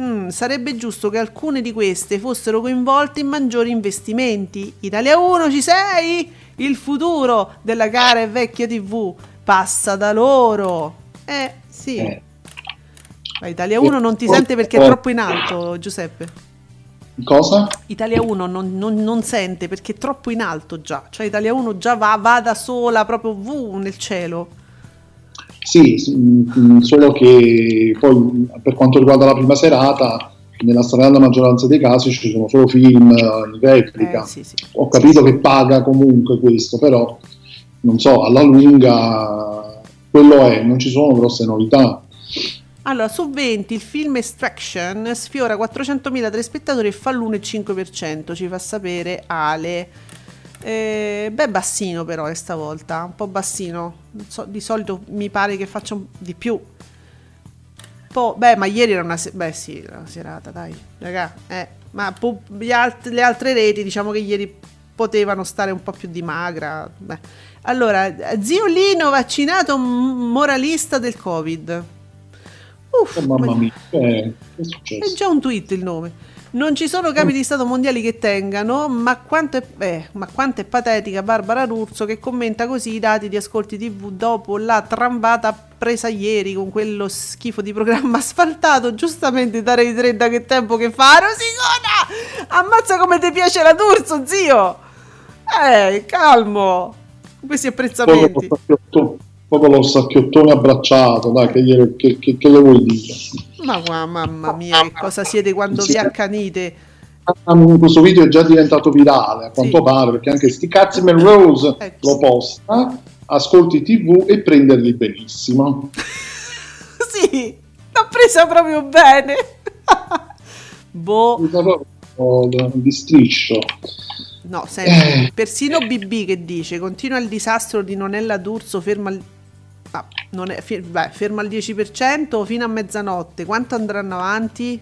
Mm, sarebbe giusto che alcune di queste fossero coinvolte in maggiori investimenti. Italia 1, ci sei? Il futuro della cara e vecchia TV passa da loro. Eh, sì. eh. Ma Italia 1 non ti sente perché è troppo in alto, Giuseppe. Cosa? Italia 1 non, non- non sente perché è troppo in alto già. Cioè Italia 1 già va, va da sola, proprio vu nel cielo. Sì, mm, solo che poi per quanto riguarda la prima serata, nella stragrande maggioranza dei casi ci sono solo film eh, in replica. Eh, sì, sì. Ho capito che paga comunque questo, però non so, alla lunga quello è, non ci sono grosse novità. Allora, su 20 il film Extraction sfiora 400.000 telespettatori e fa l'1,5%, ci fa sapere Ale. Eh, beh, bassino però è stavolta, un po' bassino. Non so, di solito mi pare che faccia di più. Po- beh, ma ieri era una, se- beh, sì, era una serata, dai, raga, eh. Ma po- alt- le altre reti, diciamo che ieri potevano stare un po' più di magra. Beh. Allora, zio Lino vaccinato moralista del Covid. Uff, Oh, mamma mia, eh, è è successo? già un tweet il nome. Non ci sono capi di Stato mondiali che tengano, ma quanto, è, eh, ma quanto è patetica Barbara Rurzo che commenta così i dati di ascolti TV dopo la trambata presa ieri con quello schifo di programma asfaltato, giustamente da Rai 3 da che tempo che fa. Rosicona! Ammazza come ti piace la D'Urso, zio! Eh, calmo! Questi apprezzamenti. sacchiottone, proprio lo sacchiottone abbracciato, dai, che, gliele- che- che- che le vuoi dire? Ma qua, mamma mia, che cosa siete quando vi accanite? Ah, Questo video è già diventato virale, a quanto Sì. pare, perché anche sti cazzi Melrose Ecco. lo posta, ascolti tv e prenderli benissimo. Sì, l'ho presa proprio bene. boh, Di striscio. No, senti, Eh. persino BB che dice, continua il disastro di Nonella D'Urso, ferma il... ah, non è- fi- beh, ferma al 10% fino a mezzanotte, quanto andranno avanti?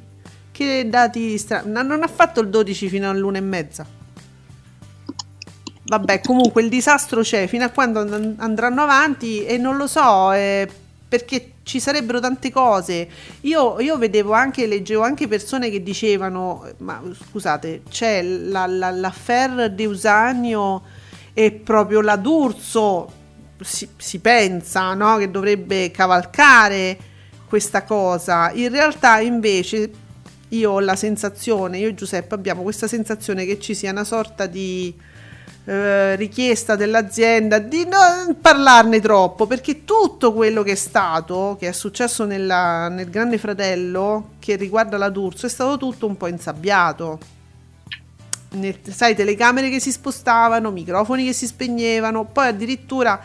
Che dati strani, non ha fatto il 12 fino all'una e mezza. Vabbè, comunque il disastro c'è fino a quando and- andranno avanti e non lo so, eh, perché ci sarebbero tante cose. Io, io vedevo anche, leggevo anche persone che dicevano, ma scusate, c'è la, la, l'affair di Usanio e proprio la D'Urso, si, si pensa no, che dovrebbe cavalcare questa cosa. In realtà invece io ho la sensazione, io e Giuseppe abbiamo questa sensazione che ci sia una sorta di eh, richiesta dell'azienda di non parlarne troppo perché tutto quello che è stato, che è successo nella- nel Grande Fratello, che riguarda la D'Urso, è stato tutto un po' insabbiato. Nel- sai, telecamere che si spostavano, microfoni che si spegnevano, poi addirittura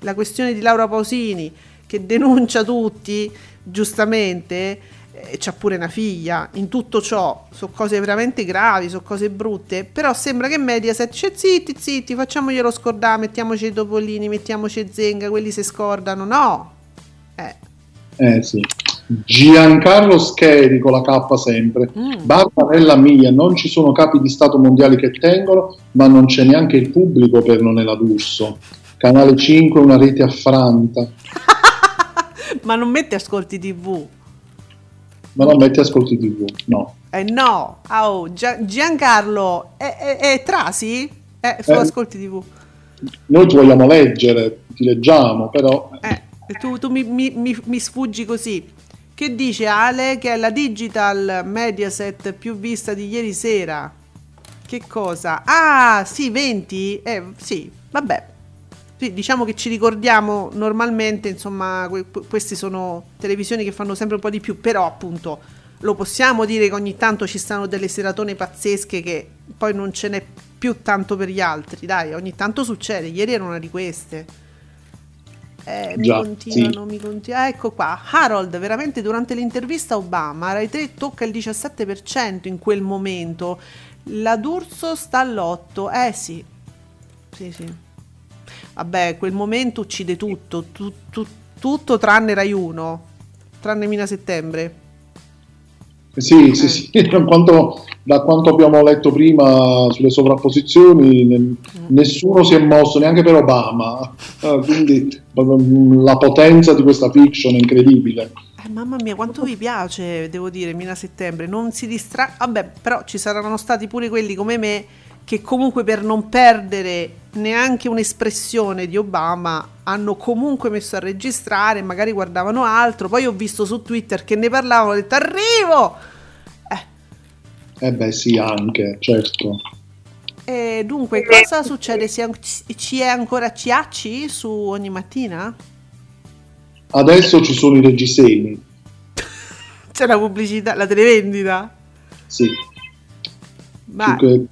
la questione di Laura Pausini che denuncia tutti, giustamente, eh, c'ha pure una figlia, in tutto ciò, sono cose veramente gravi, sono cose brutte, però sembra che Mediaset dice zitti, zitti, facciamoglielo scordare, mettiamoci i Topolini, mettiamoci Zenga, quelli si scordano, no, eh, Eh sì. Giancarlo Scheri con la K sempre. Mm. Barbarella mia, non ci sono capi di Stato mondiali che tengono, ma non c'è neanche il pubblico per Nonella D'Urso. Canale 5 una rete affranta. ma non mette ascolti tv, Ma non metti ascolti TV, no. eh no, oh, Gia- Giancarlo, è, è- è Trasi? Eh, su Eh. ascolti tv. Noi ti vogliamo leggere, ti leggiamo, però Eh, tu, tu mi, mi- mi- mi sfuggi così. Che dice Ale che è la digital Mediaset più vista di ieri sera? Che cosa? Ah, sì, 20? Eh, sì, vabbè. Sì, diciamo che ci ricordiamo normalmente, insomma, que- que- queste sono televisioni che fanno sempre un po' di più, però appunto lo possiamo dire che ogni tanto ci stanno delle seratone pazzesche che poi non ce n'è più tanto per gli altri, dai, ogni tanto succede. Ieri era una di queste. Eh, mi Già, continuano, mi continuano. Ecco qua, Harold, veramente durante l'intervista Obama, Rai 3 tocca il 17% in quel momento. La D'Urso sta all'8. Eh sì, sì, sì. Vabbè, quel momento uccide tutto, tu- tu- tutto tranne Rai 1, tranne Mina Settembre. Sì, Eh. sì, sì, da quanto, da quanto abbiamo letto prima sulle sovrapposizioni, ne- nessuno si è mosso neanche per Obama, Eh, quindi mm, la potenza di questa fiction è incredibile. Eh, mamma mia, quanto vi piace, devo dire, Mina Settembre. Non si distrae. Vabbè, però ci saranno stati pure quelli come me che comunque per non perdere neanche un'espressione di Obama hanno comunque messo a registrare, magari guardavano altro. Poi ho visto su Twitter che ne parlavano, ho detto arrivo! Eh beh sì, anche, certo. E dunque, cosa succede? Si ci è ancora Ciacci su ogni mattina? Adesso ci sono i reggiseni, C'è la pubblicità, la televendita? sì. Ma Che-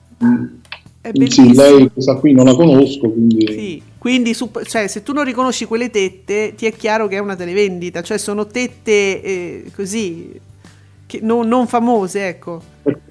è sì, lei questa qui non la conosco, quindi Sì, quindi su- cioè, se tu non riconosci quelle tette, ti è chiaro che è una televendita, cioè sono tette eh, così, che non, non famose, ecco.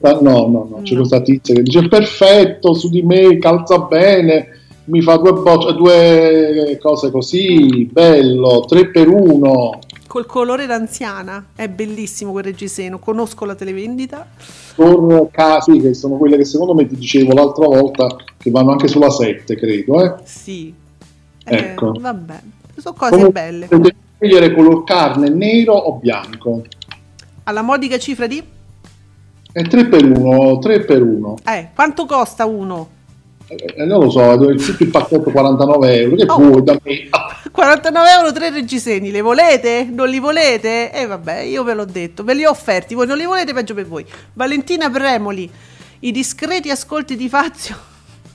Ah, no, no, no, c'è No. questa tizia che dice perfetto, su di me, calza bene, mi fa due, bocce- due cose così, bello, tre per uno. Col colore d'anziana, è bellissimo quel reggiseno, conosco la televendita. con casi che sono quelle che secondo me ti dicevo l'altra volta che vanno anche sulla 7 credo eh. Sì. Eh, Ecco. vabbè, sono cose Comunque, belle. devi scegliere color carne nero o bianco Alla modica cifra di? è 3 per 1 3 per 1 Eh, quanto costa uno? Eh, non lo so tutto il pacchetto 49 euro che Oh. vuoi da me 49 euro tre reggiseni, le volete? Non li volete? E vabbè, io ve l'ho detto, ve li ho offerti, voi non li volete, peggio per voi. Valentina Premoli, i discreti ascolti di Fazio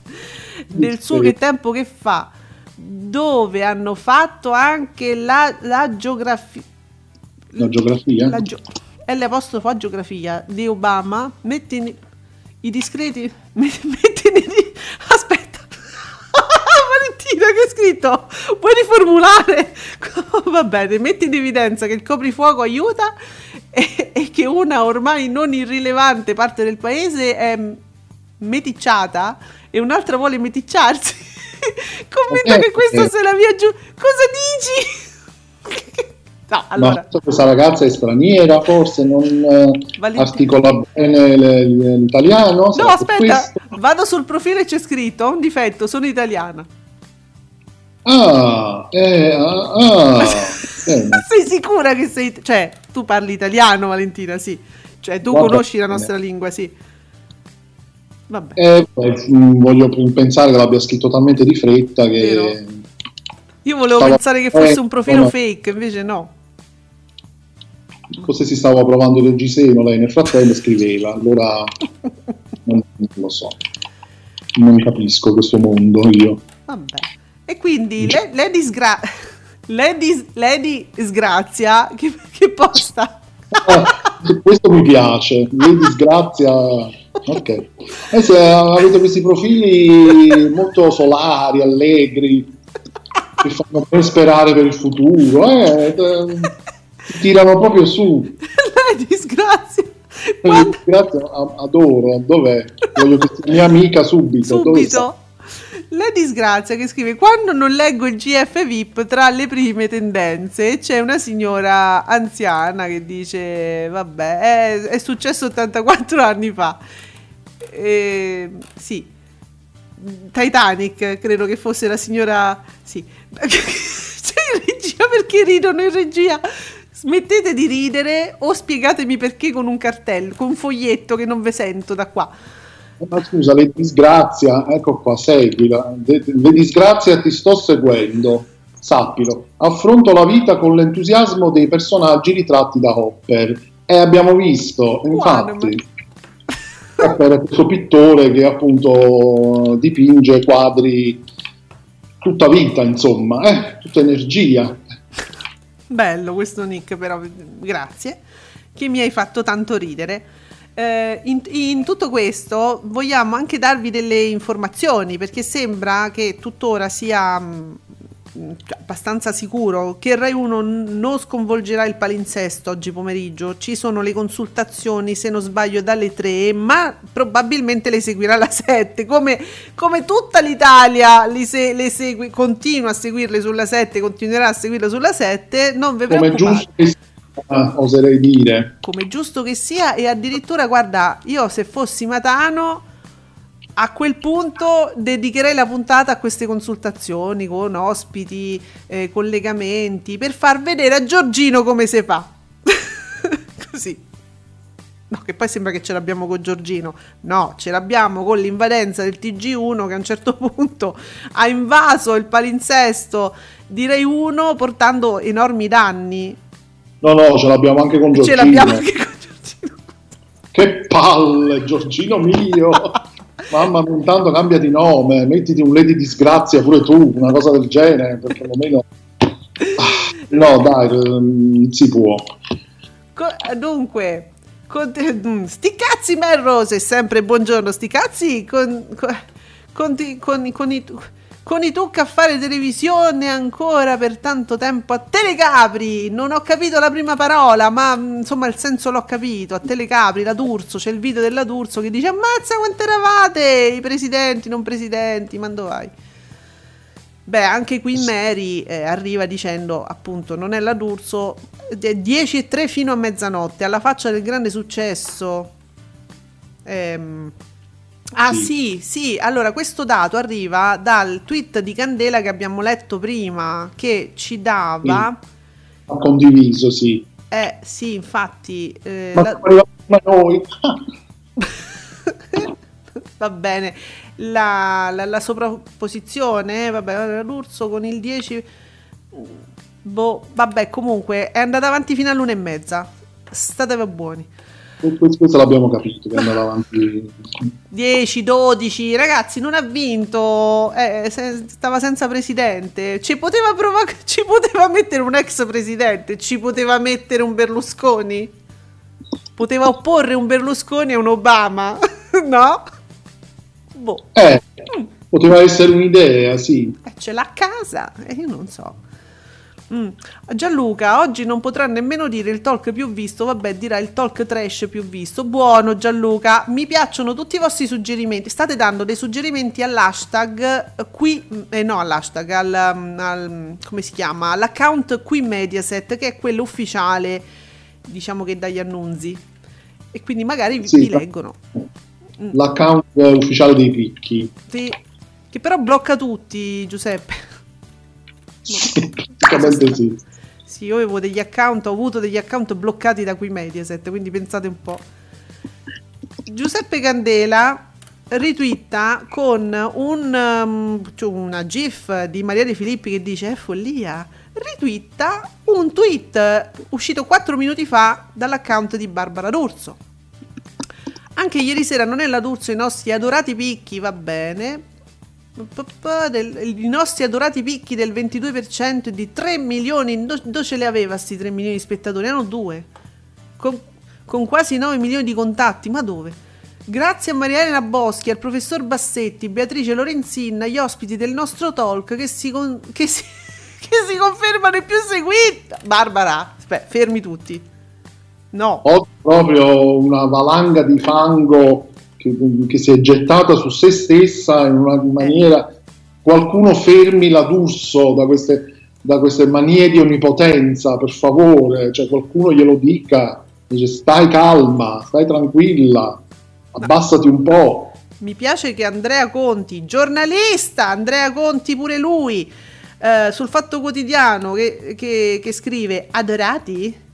del suo che tempo che fa. dove hanno fatto anche la, la geografia. La geografia? La geo- L apostrofo A geografia di Obama. Metti in- i discreti. Metti in- aspetta. Valentina, che hai scritto? Puoi riformulare? Va bene, metti in evidenza che il coprifuoco aiuta e, e che una ormai non irrilevante parte del paese è meticciata e un'altra vuole meticciarsi. Commenta Ok, che questa ok. se la via giù. Cosa dici? No, allora. Ma questa ragazza è straniera, forse non eh, Valentina. articola bene l'italiano? No, aspetta, questo? vado sul profilo e c'è scritto: ho un difetto, sono italiana. Ah, eh, ah, ah, bene. Sei sicura che sei. Cioè, tu parli italiano, Valentina, sì. Cioè, tu Guarda conosci la bene. nostra lingua, sì. Vabbè. Eh, mm, voglio pensare che l'abbia scritto talmente di fretta che... Vero. Io volevo stavo- pensare che fosse un profilo fake, invece no. Forse si stava provando il reggiseno, lei nel frattempo scriveva, allora non, non lo so, non capisco questo mondo io. Vabbè. E quindi le- Lady, Sgra- Lady, Lady Sgrazia, che, che posta? Ah, questo mi piace, le disgrazia... Ok. Eh, se avete questi profili molto solari, allegri, che fanno ben sperare per il futuro, eh, eh, tirano proprio su. Lady Sgrazia. Le Quando- disgrazie a- adoro, dov'è? Voglio che sia mia amica subito. subito. La disgrazia che scrive: Quando non leggo il GF VIP tra le prime tendenze, c'è una signora anziana che dice: Vabbè, è, è successo 84 anni fa. E, sì, Titanic, credo che fosse la signora. Sì, c'è in regia perché ridono in regia. Smettete di ridere o spiegatemi perché con un cartello, con un foglietto che non ve sento da qua. Ma scusa, le disgrazia, ecco qua, seguila. Le, le disgrazia ti sto seguendo, sappilo. Affronto la vita con l'entusiasmo dei personaggi ritratti da Hopper. E abbiamo visto, infatti, Hopper è questo pittore che appunto dipinge quadri tutta vita, insomma, eh, tutta energia. Bello questo nick, però grazie, che mi hai fatto tanto ridere. Eh, in, in tutto questo vogliamo anche darvi delle informazioni perché sembra che tuttora sia cioè, abbastanza sicuro che Rai 1 n- non sconvolgerà il palinsesto oggi pomeriggio. Ci sono le consultazioni, se non sbaglio, dalle 3, ma probabilmente le seguirà alla 7. Come, come tutta l'Italia li se- le segue, continua a seguirle sulla 7, continuerà a seguirle sulla 7. Non vi Come preoccupate giusto che sia, oserei dire. come giusto che sia e addirittura guarda io se fossi Matano a quel punto dedicherei la puntata a queste consultazioni con ospiti, eh, collegamenti per far vedere a Giorgino come si fa. Così. No che poi sembra che ce l'abbiamo con Giorgino. No ce l'abbiamo con l'invadenza del TG1 che a un certo punto ha invaso il palinsesto di Rai 1 portando enormi danni. No, no, ce l'abbiamo anche con ce Giorgino. l'abbiamo anche con Giorgino. Che palle, Giorgino mio! Mamma intanto cambia di nome, mettiti un Lady Disgrazia pure tu, una cosa del genere, per perlomeno... Ah, No, dai, ehm, si può. Dunque, con, mm, sti cazzi Melrose, sempre buongiorno, sti cazzi con, con, con- con i, con i tucca a fare televisione ancora per tanto tempo a Telecapri, non ho capito la prima parola, ma mm, insomma il senso l'ho capito, a Telecapri, la D'Urso, c'è il video della D'Urso che dice ammazza quanto eravate, i presidenti, non presidenti, ma dove vai? Beh, anche qui Mary eh, arriva dicendo appunto non è la D'Urso eh, 10 e 3 fino a mezzanotte alla faccia del grande successo. Ehm, ah sì. Sì. sì, allora questo dato arriva dal tweet di Candela che abbiamo letto prima che ci dava... Ha condiviso, sì. Eh sì, infatti... eh, Ma la- siamo arrivati a noi. Va bene, la, la- la sovrapposizione, vabbè, l'urso con il 10, boh, vabbè, comunque è andata avanti fino all'una e mezza. State buoni. Questo, l'abbiamo capito che andava avanti. 10, 12, ragazzi, non ha vinto, eh, se- stava senza presidente. Ci poteva, prova- ci poteva mettere un ex presidente, ci poteva mettere un Berlusconi. Poteva opporre un Berlusconi a un Obama, no? Boh, Eh, poteva essere un'idea, sì. eh, ce l'ha a casa, eh, io non so. Mm. Gianluca, oggi non potrà nemmeno dire il talk più visto, vabbè, dirà il talk trash più visto. Buono Gianluca, mi piacciono tutti i vostri suggerimenti. State dando dei suggerimenti all'hashtag qui, eh, no all'hashtag, al, um, al- come si chiama? All'account qui Mediaset, che è quello ufficiale, diciamo che dagli annunzi. E quindi magari vi, Sì, vi leggono. L'account eh, ufficiale dei picchi. Sì, che però blocca tutti, Giuseppe. Praticamente sì. Sì, io avevo degli account, ho avuto degli account bloccati da qui Mediaset, quindi pensate un po'. Giuseppe Candela ritwitta con un, um, cioè una gif di Maria De Filippi che dice è follia. Ritwitta un tweet uscito 4 minuti fa dall'account di Barbara D'Urso. Anche ieri sera non è la D'Urso, i nostri adorati picchi, va bene. I nostri adorati picchi del 22% e di 3 milioni, do- dove ce le aveva sti 3 milioni di spettatori? Erano due, con, con quasi 9 milioni di contatti, ma dove? Grazie a Maria Elena Boschi, al professor Bassetti, Beatrice Lorenzin, agli ospiti del nostro talk che si, con- che si, che si confermano i più seguiti. Barbara, aspetta, fermi tutti. No. Oggi proprio una valanga di fango che, che si è gettata su se stessa in una maniera. Qualcuno fermi la D'Urso da queste, da queste manie di onnipotenza, per favore. Cioè, qualcuno glielo dica. Dice, stai calma, stai tranquilla, abbassati un po'. Mi piace che Andrea Conti, giornalista, Andrea Conti pure lui, eh, sul Fatto Quotidiano che, che- che scrive adorati?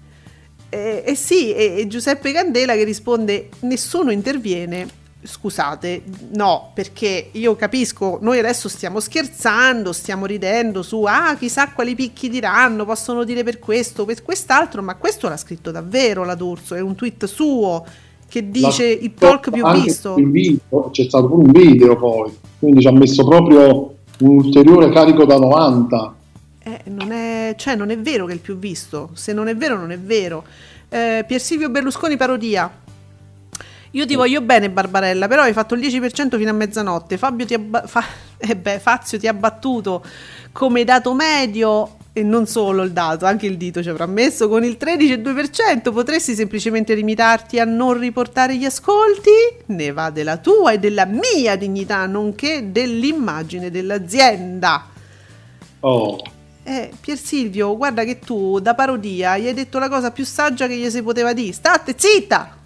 Eh, eh sì, e, e Giuseppe Candela che risponde nessuno interviene. Scusate, no, perché io capisco, noi adesso stiamo scherzando, stiamo ridendo su, ah, chissà quali picchi diranno, possono dire per questo, per quest'altro, ma questo l'ha scritto davvero la D'Urso, è un tweet suo che dice La- il talk più visto. video, c'è stato pure un video poi, quindi ci ha messo proprio un ulteriore carico da 90. Eh, non è, cioè, non è vero che è il più visto. Se non è vero, non è vero. Eh, Pier Silvio Berlusconi parodia. Io ti voglio bene, Barbarella, però hai fatto il 10% fino a mezzanotte. Fabio ti ha ba- fa- eh beh, Fazio ti ha battuto come dato medio e non solo il dato, anche il dito ci avrà messo con il 13,2%. Potresti semplicemente limitarti a non riportare gli ascolti? Ne va della tua e della mia dignità, nonché dell'immagine dell'azienda. Oh, Eh, Pier Silvio, guarda che tu da parodia gli hai detto la cosa più saggia che gli si poteva dire. State zitta!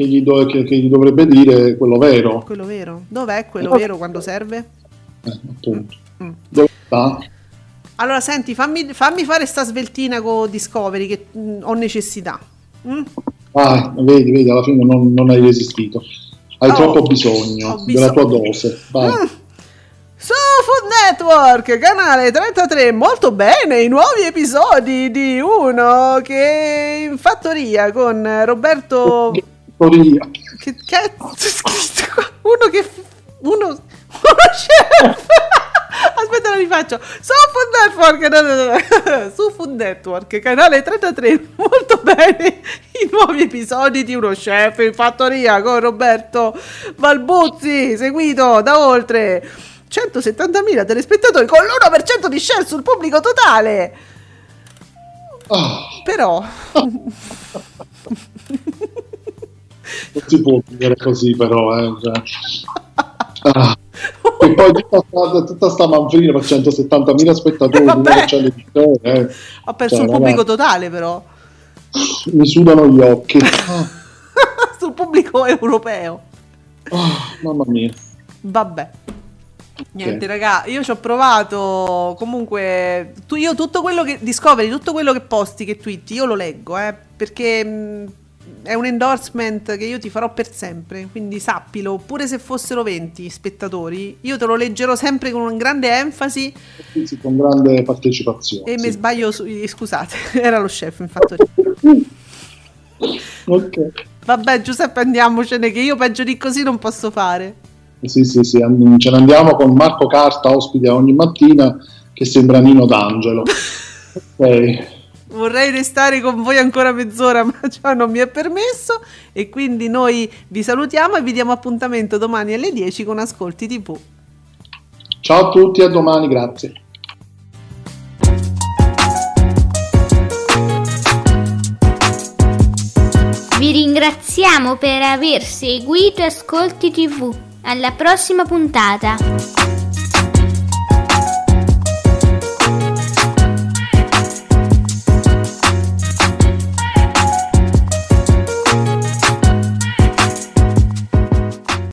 Che gli, do- che- che gli dovrebbe dire quello vero, Quello vero. Dov'è quello No. vero quando serve? eh, appunto. Mm. Dove sta? Allora, senti, fammi, fammi fare sta sveltina con Discovery che mm, ho necessità. Mm? Ah, vedi, vedi, alla fine non, non hai resistito. Hai Oh, troppo bisogno, ho della tua dose. Vai. Mm. Su Food Network, canale 33, molto bene, i nuovi episodi di uno che in fattoria con Roberto... Che storia. Che cazzo è scritto qua? Uno che. Uno. Uno chef! Aspetta, lo rifaccio. Su Food Network. no, no, no. Su Food Network, canale 33. Molto bene. I nuovi episodi di Uno Chef in fattoria con Roberto Balbuzzi, seguito da oltre 170.000 telespettatori con l'1% di share sul pubblico totale. Ah, Però. non si può dire così però, eh, cioè. Ah. E poi tutta sta, tutta sta manfrina per 170.000 spettatori, l'edizione, eh. Ho perso Cioè, il pubblico totale, però. Mi sudano gli occhi. Sul pubblico europeo. ah, mamma mia. Vabbè. Niente, raga, io ci ho provato. Comunque, tu, io tutto quello che Discovery, tutto quello che posti, che twitti, io lo leggo, eh, perché mh, è un endorsement che io ti farò per sempre. Quindi sappilo, pure se fossero 20 spettatori, io te lo leggerò sempre con grande enfasi. Sì, con grande partecipazione. E mi sì. sbaglio, su, scusate, era lo chef in fattoria. Ok. Vabbè, Giuseppe, andiamocene, che io peggio di così non posso fare. Sì, sì, sì, ce ne andiamo con Marco Carta, ospite ogni mattina, che sembra Nino D'Angelo. Ok. Vorrei restare con voi ancora mezz'ora, ma ciò non mi è permesso. E quindi noi vi salutiamo e vi diamo appuntamento domani alle 10 con Ascolti TV. Ciao a tutti, a domani, grazie. Vi ringraziamo per aver seguito Ascolti TV. Alla prossima puntata.